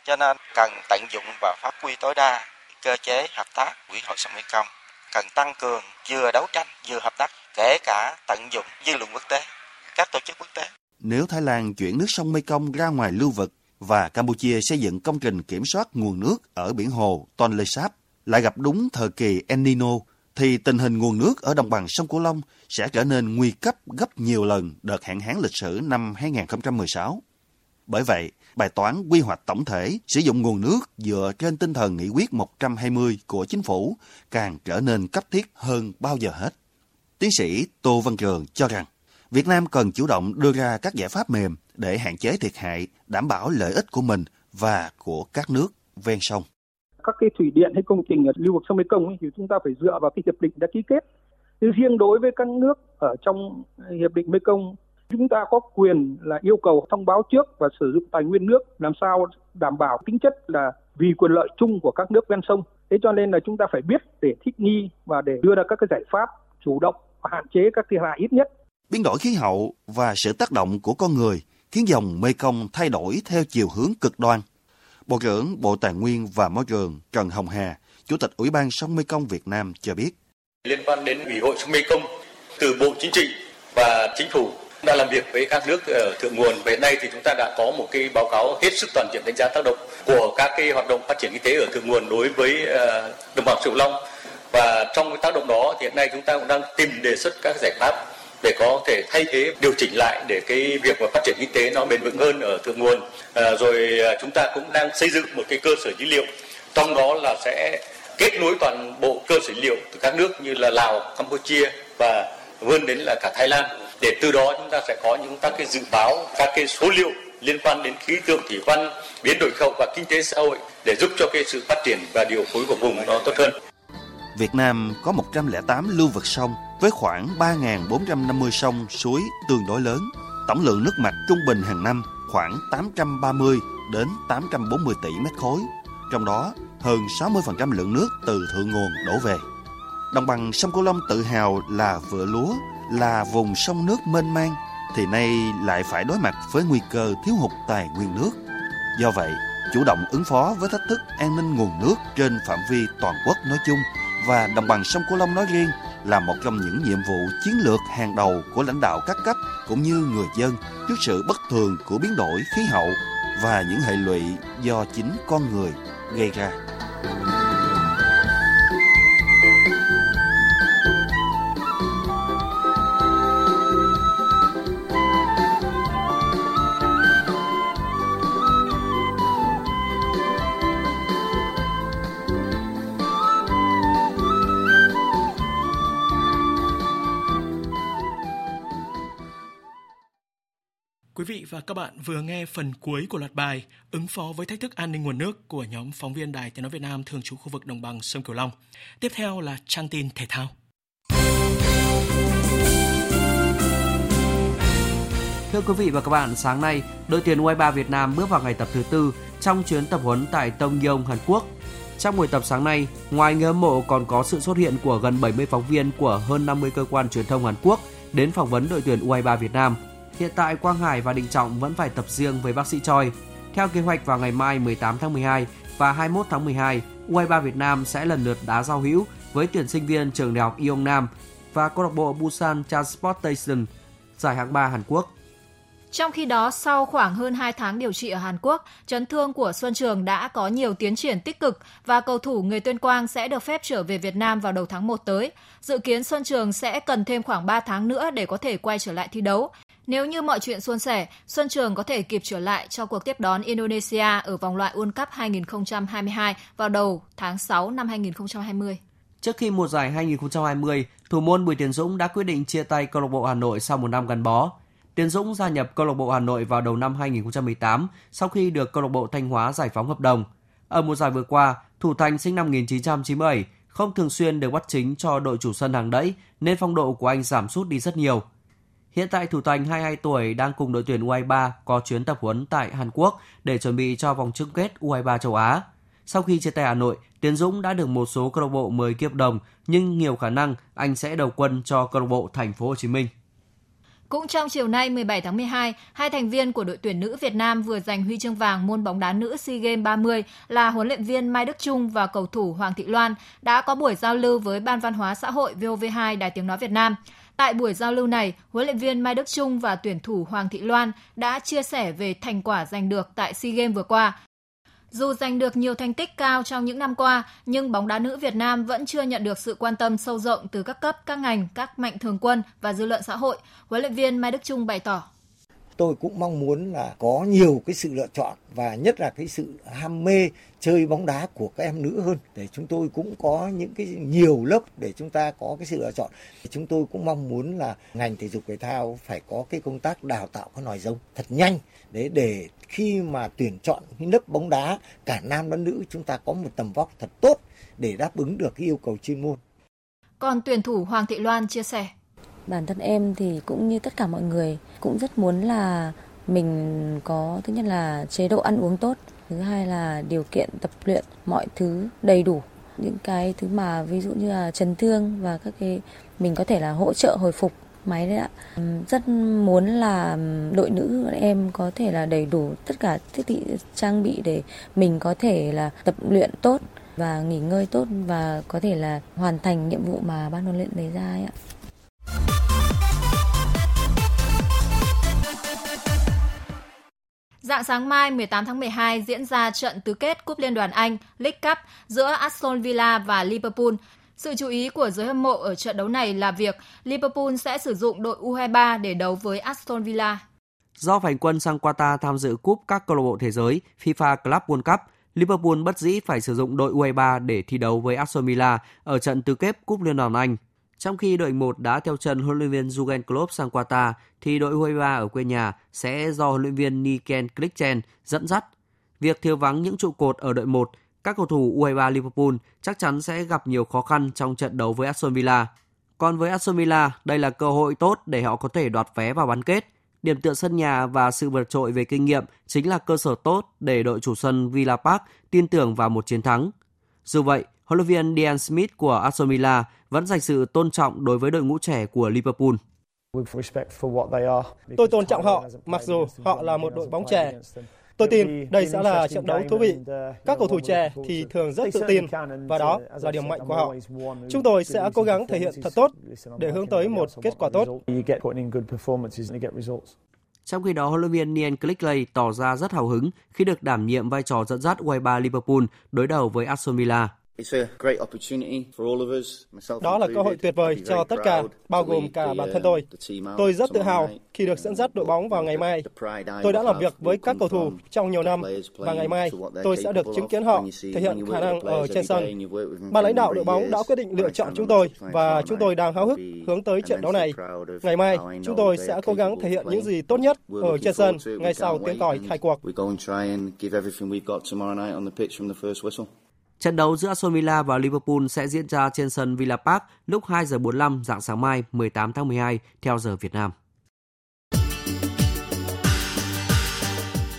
Cho nên cần tận dụng và phát huy tối đa cơ chế hợp tác quỹ hội sông mekong cần tăng cường vừa đấu tranh vừa hợp tác, kể cả tận dụng dư luận quốc tế, các tổ chức quốc tế. Nếu Thái Lan chuyển nước sông Mekong ra ngoài lưu vực và Campuchia xây dựng công trình kiểm soát nguồn nước ở biển hồ Tonle Sap lại gặp đúng thời kỳ El Nino thì tình hình nguồn nước ở đồng bằng sông Cửu Long sẽ trở nên nguy cấp gấp nhiều lần đợt hạn hán lịch sử năm 2016. Bởi vậy, bài toán quy hoạch tổng thể sử dụng nguồn nước dựa trên tinh thần nghị quyết 120 của chính phủ càng trở nên cấp thiết hơn bao giờ hết. Tiến sĩ Tô Văn Trường cho rằng, Việt Nam cần chủ động đưa ra các giải pháp mềm để hạn chế thiệt hại, đảm bảo lợi ích của mình và của các nước ven sông các cái thủy điện hay công trình ở lưu vực sông Mekong ấy, thì chúng ta phải dựa vào cái hiệp định đã ký kết. Thì riêng đối với các nước ở trong hiệp định Mekong chúng ta có quyền là yêu cầu thông báo trước và sử dụng tài nguyên nước làm sao đảm bảo tính chất là vì quyền lợi chung của các nước ven sông. Thế cho nên là chúng ta phải biết để thích nghi và để đưa ra các cái giải pháp chủ động và hạn chế các thiệt hại ít nhất. Biến đổi khí hậu và sự tác động của con người khiến dòng Mekong thay đổi theo chiều hướng cực đoan. Bộ trưởng Bộ Tài nguyên và Môi trường Trần Hồng Hà, Chủ tịch Ủy ban sông Mekong Việt Nam cho biết. Liên quan đến Ủy hội sông Mekong, từ Bộ Chính trị và Chính phủ đã làm việc với các nước ở thượng nguồn. Về nay thì chúng ta đã có một cái báo cáo hết sức toàn diện đánh giá tác động của các cái hoạt động phát triển kinh tế ở thượng nguồn đối với ờ, đồng bằng sông Long. Và trong cái tác động đó thì hiện nay chúng ta cũng đang tìm đề xuất các giải pháp để có thể thay thế điều chỉnh lại để cái việc mà phát triển kinh tế nó bền vững hơn ở thượng nguồn à, rồi à, chúng ta cũng đang xây dựng một cái cơ sở dữ liệu trong đó là sẽ kết nối toàn bộ cơ sở dữ liệu từ các nước như là Lào, Campuchia và vươn đến là cả Thái Lan để từ đó chúng ta sẽ có những các cái dự báo các cái số liệu liên quan đến khí tượng thủy văn biến đổi khí hậu và kinh tế xã hội để giúp cho cái sự phát triển và điều phối của vùng nó tốt hơn. Việt Nam có 108 lưu vực sông với khoảng 3.450 sông, suối tương đối lớn. Tổng lượng nước mạch trung bình hàng năm khoảng 830 đến 840 tỷ mét khối, trong đó hơn 60% lượng nước từ thượng nguồn đổ về. Đồng bằng sông Cửu Long tự hào là vựa lúa, là vùng sông nước mênh mang, thì nay lại phải đối mặt với nguy cơ thiếu hụt tài nguyên nước. Do vậy, chủ động ứng phó với thách thức an ninh nguồn nước trên phạm vi toàn quốc nói chung và đồng bằng sông Cửu Long nói riêng là một trong những nhiệm vụ chiến lược hàng đầu của lãnh đạo các cấp cũng như người dân trước sự bất thường của biến đổi khí hậu và những hệ lụy do chính con người gây ra. Các bạn vừa nghe phần cuối của loạt bài ứng phó với thách thức an ninh nguồn nước của nhóm phóng viên Đài Tiếng nói Việt Nam thường trú khu vực đồng bằng sông Cửu Long. Tiếp theo là trang tin thể thao. Thưa quý vị và các bạn, sáng nay, đội tuyển U23 Việt Nam bước vào ngày tập thứ tư trong chuyến tập huấn tại Tông Yong, Hàn Quốc. Trong buổi tập sáng nay, ngoài người hâm mộ còn có sự xuất hiện của gần 70 phóng viên của hơn 50 cơ quan truyền thông Hàn Quốc đến phỏng vấn đội tuyển U23 Việt Nam – Hiện tại Quang Hải và Đình Trọng vẫn phải tập riêng với bác sĩ Choi. Theo kế hoạch vào ngày mai 18 tháng 12 và 21 tháng 12, U23 Việt Nam sẽ lần lượt đá giao hữu với tuyển sinh viên trường đại học Yong Nam và câu lạc bộ Busan Transportation giải hạng 3 Hàn Quốc. Trong khi đó, sau khoảng hơn 2 tháng điều trị ở Hàn Quốc, chấn thương của Xuân Trường đã có nhiều tiến triển tích cực và cầu thủ người Tuyên Quang sẽ được phép trở về Việt Nam vào đầu tháng 1 tới. Dự kiến Xuân Trường sẽ cần thêm khoảng 3 tháng nữa để có thể quay trở lại thi đấu. Nếu như mọi chuyện suôn sẻ, Xuân Trường có thể kịp trở lại cho cuộc tiếp đón Indonesia ở vòng loại World Cup 2022 vào đầu tháng 6 năm 2020. Trước khi mùa giải 2020, thủ môn Bùi Tiến Dũng đã quyết định chia tay câu lạc bộ Hà Nội sau một năm gắn bó. Tiến Dũng gia nhập câu lạc bộ Hà Nội vào đầu năm 2018 sau khi được câu lạc bộ Thanh Hóa giải phóng hợp đồng. Ở mùa giải vừa qua, thủ thành sinh năm 1997 không thường xuyên được bắt chính cho đội chủ sân hàng đẫy nên phong độ của anh giảm sút đi rất nhiều. Hiện tại thủ thành 22 tuổi đang cùng đội tuyển U23 có chuyến tập huấn tại Hàn Quốc để chuẩn bị cho vòng chung kết U23 châu Á. Sau khi chia tay Hà Nội, Tiến Dũng đã được một số câu lạc bộ mời kiếp đồng nhưng nhiều khả năng anh sẽ đầu quân cho câu lạc bộ Thành phố Hồ Chí Minh. Cũng trong chiều nay 17 tháng 12, hai thành viên của đội tuyển nữ Việt Nam vừa giành huy chương vàng môn bóng đá nữ SEA Games 30 là huấn luyện viên Mai Đức Trung và cầu thủ Hoàng Thị Loan đã có buổi giao lưu với Ban Văn hóa xã hội VOV2 Đài Tiếng Nói Việt Nam. Tại buổi giao lưu này, huấn luyện viên Mai Đức Trung và tuyển thủ Hoàng Thị Loan đã chia sẻ về thành quả giành được tại SEA Games vừa qua. Dù giành được nhiều thành tích cao trong những năm qua, nhưng bóng đá nữ Việt Nam vẫn chưa nhận được sự quan tâm sâu rộng từ các cấp, các ngành, các mạnh thường quân và dư luận xã hội. Huấn luyện viên Mai Đức Trung bày tỏ tôi cũng mong muốn là có nhiều cái sự lựa chọn và nhất là cái sự ham mê chơi bóng đá của các em nữ hơn để chúng tôi cũng có những cái nhiều lớp để chúng ta có cái sự lựa chọn chúng tôi cũng mong muốn là ngành thể dục thể thao phải có cái công tác đào tạo các nòi giống thật nhanh để để khi mà tuyển chọn cái lớp bóng đá, cả nam lẫn nữ, chúng ta có một tầm vóc thật tốt để đáp ứng được cái yêu cầu chuyên môn. Còn tuyển thủ Hoàng Thị Loan chia sẻ bản thân em thì cũng như tất cả mọi người, cũng rất muốn là mình có, thứ nhất là chế độ ăn uống tốt, thứ hai là điều kiện tập luyện, mọi thứ đầy đủ những cái thứ mà ví dụ như là chấn thương và các cái, mình có thể là hỗ trợ hồi phục máy đấy ạ rất muốn là đội nữ em có thể là đầy đủ tất cả thiết bị, trang bị để mình có thể là tập luyện tốt và nghỉ ngơi tốt và có thể là hoàn thành nhiệm vụ mà ban huấn luyện đề ra ấy ạ. Dạng sáng mai 18 tháng 12 diễn ra trận tứ kết Cúp Liên đoàn Anh League Cup giữa Aston Villa và Liverpool. Sự chú ý của giới hâm mộ ở trận đấu này là việc Liverpool sẽ sử dụng đội U23 để đấu với Aston Villa. Do phải quân sang Qatar tham dự cúp các câu lạc bộ thế giới FIFA Club World Cup, Liverpool bất dĩ phải sử dụng đội U23 để thi đấu với Aston Villa ở trận tứ kết Cúp Liên đoàn Anh. Trong khi đội 1 đã theo chân huấn luyện viên Jurgen Klopp sang Qatar, thì đội U23 ở quê nhà sẽ do huấn luyện viên Niken Klichen dẫn dắt. Việc thiếu vắng những trụ cột ở đội 1, các cầu thủ U23 Liverpool chắc chắn sẽ gặp nhiều khó khăn trong trận đấu với Aston Villa. Còn với Aston Villa, đây là cơ hội tốt để họ có thể đoạt vé vào bán kết. Điểm tựa sân nhà và sự vượt trội về kinh nghiệm chính là cơ sở tốt để đội chủ sân Villa Park tin tưởng vào một chiến thắng. Dù vậy, huấn luyện viên Dean Smith của Aston Villa vẫn dành sự tôn trọng đối với đội ngũ trẻ của Liverpool. Tôi tôn trọng họ, mặc dù họ là một đội bóng trẻ. Tôi tin đây sẽ là trận đấu thú vị. Các cầu thủ trẻ thì thường rất tự tin và đó là điểm mạnh của họ. Chúng tôi sẽ cố gắng thể hiện thật tốt để hướng tới một kết quả tốt. Trong khi đó, huấn luyện viên Ian Clickley tỏ ra rất hào hứng khi được đảm nhiệm vai trò dẫn dắt U23 Liverpool đối đầu với Aston Villa. Đó là cơ hội tuyệt vời cho tất cả, bao gồm cả bản thân tôi. Tôi rất tự hào khi được dẫn dắt đội bóng vào ngày mai. Tôi đã làm việc với các cầu thủ trong nhiều năm và ngày mai tôi sẽ được chứng kiến họ thể hiện khả năng ở trên sân. Ban lãnh đạo đội bóng đã quyết định lựa chọn chúng tôi và chúng tôi đang háo hức hướng tới trận đấu này. Ngày mai, chúng tôi sẽ cố gắng thể hiện những gì tốt nhất ở trên sân ngay sau tiếng còi khai cuộc. Trận đấu giữa Aston Villa và Liverpool sẽ diễn ra trên sân Villa Park lúc 2 giờ 45 dạng sáng mai 18 tháng 12 theo giờ Việt Nam.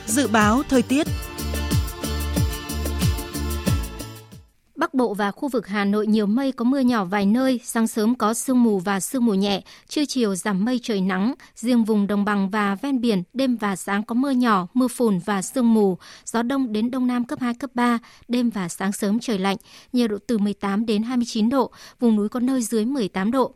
Dự báo thời tiết Bắc Bộ và khu vực Hà Nội nhiều mây có mưa nhỏ vài nơi, sáng sớm có sương mù và sương mù nhẹ, trưa chiều giảm mây trời nắng, riêng vùng đồng bằng và ven biển đêm và sáng có mưa nhỏ, mưa phùn và sương mù, gió đông đến đông nam cấp 2 cấp 3, đêm và sáng sớm trời lạnh, nhiệt độ từ 18 đến 29 độ, vùng núi có nơi dưới 18 độ.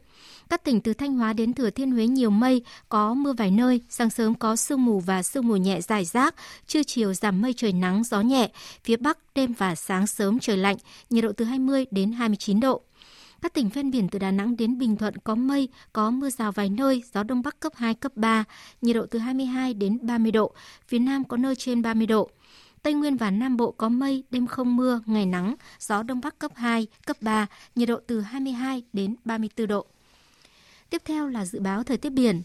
Các tỉnh từ Thanh Hóa đến Thừa Thiên Huế nhiều mây, có mưa vài nơi, sáng sớm có sương mù và sương mù nhẹ dài rác, trưa chiều giảm mây trời nắng, gió nhẹ, phía Bắc đêm và sáng sớm trời lạnh, nhiệt độ từ 20 đến 29 độ. Các tỉnh ven biển từ Đà Nẵng đến Bình Thuận có mây, có mưa rào vài nơi, gió đông bắc cấp 2, cấp 3, nhiệt độ từ 22 đến 30 độ, phía Nam có nơi trên 30 độ. Tây Nguyên và Nam Bộ có mây, đêm không mưa, ngày nắng, gió đông bắc cấp 2, cấp 3, nhiệt độ từ 22 đến 34 độ. Tiếp theo là dự báo thời tiết biển.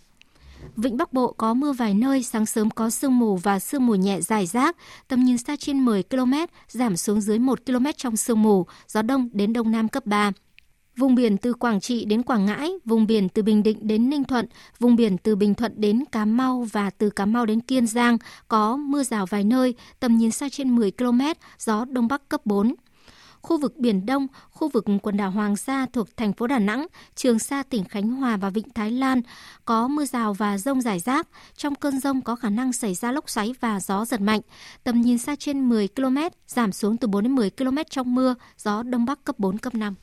Vịnh Bắc Bộ có mưa vài nơi, sáng sớm có sương mù và sương mù nhẹ dài rác, tầm nhìn xa trên 10 km, giảm xuống dưới 1 km trong sương mù, gió đông đến đông nam cấp 3. Vùng biển từ Quảng Trị đến Quảng Ngãi, vùng biển từ Bình Định đến Ninh Thuận, vùng biển từ Bình Thuận đến Cà Mau và từ Cà Mau đến Kiên Giang có mưa rào vài nơi, tầm nhìn xa trên 10 km, gió đông bắc cấp 4 khu vực Biển Đông, khu vực quần đảo Hoàng Sa thuộc thành phố Đà Nẵng, Trường Sa tỉnh Khánh Hòa và Vịnh Thái Lan có mưa rào và rông rải rác. Trong cơn rông có khả năng xảy ra lốc xoáy và gió giật mạnh. Tầm nhìn xa trên 10 km, giảm xuống từ 4 đến 10 km trong mưa, gió Đông Bắc cấp 4, cấp 5.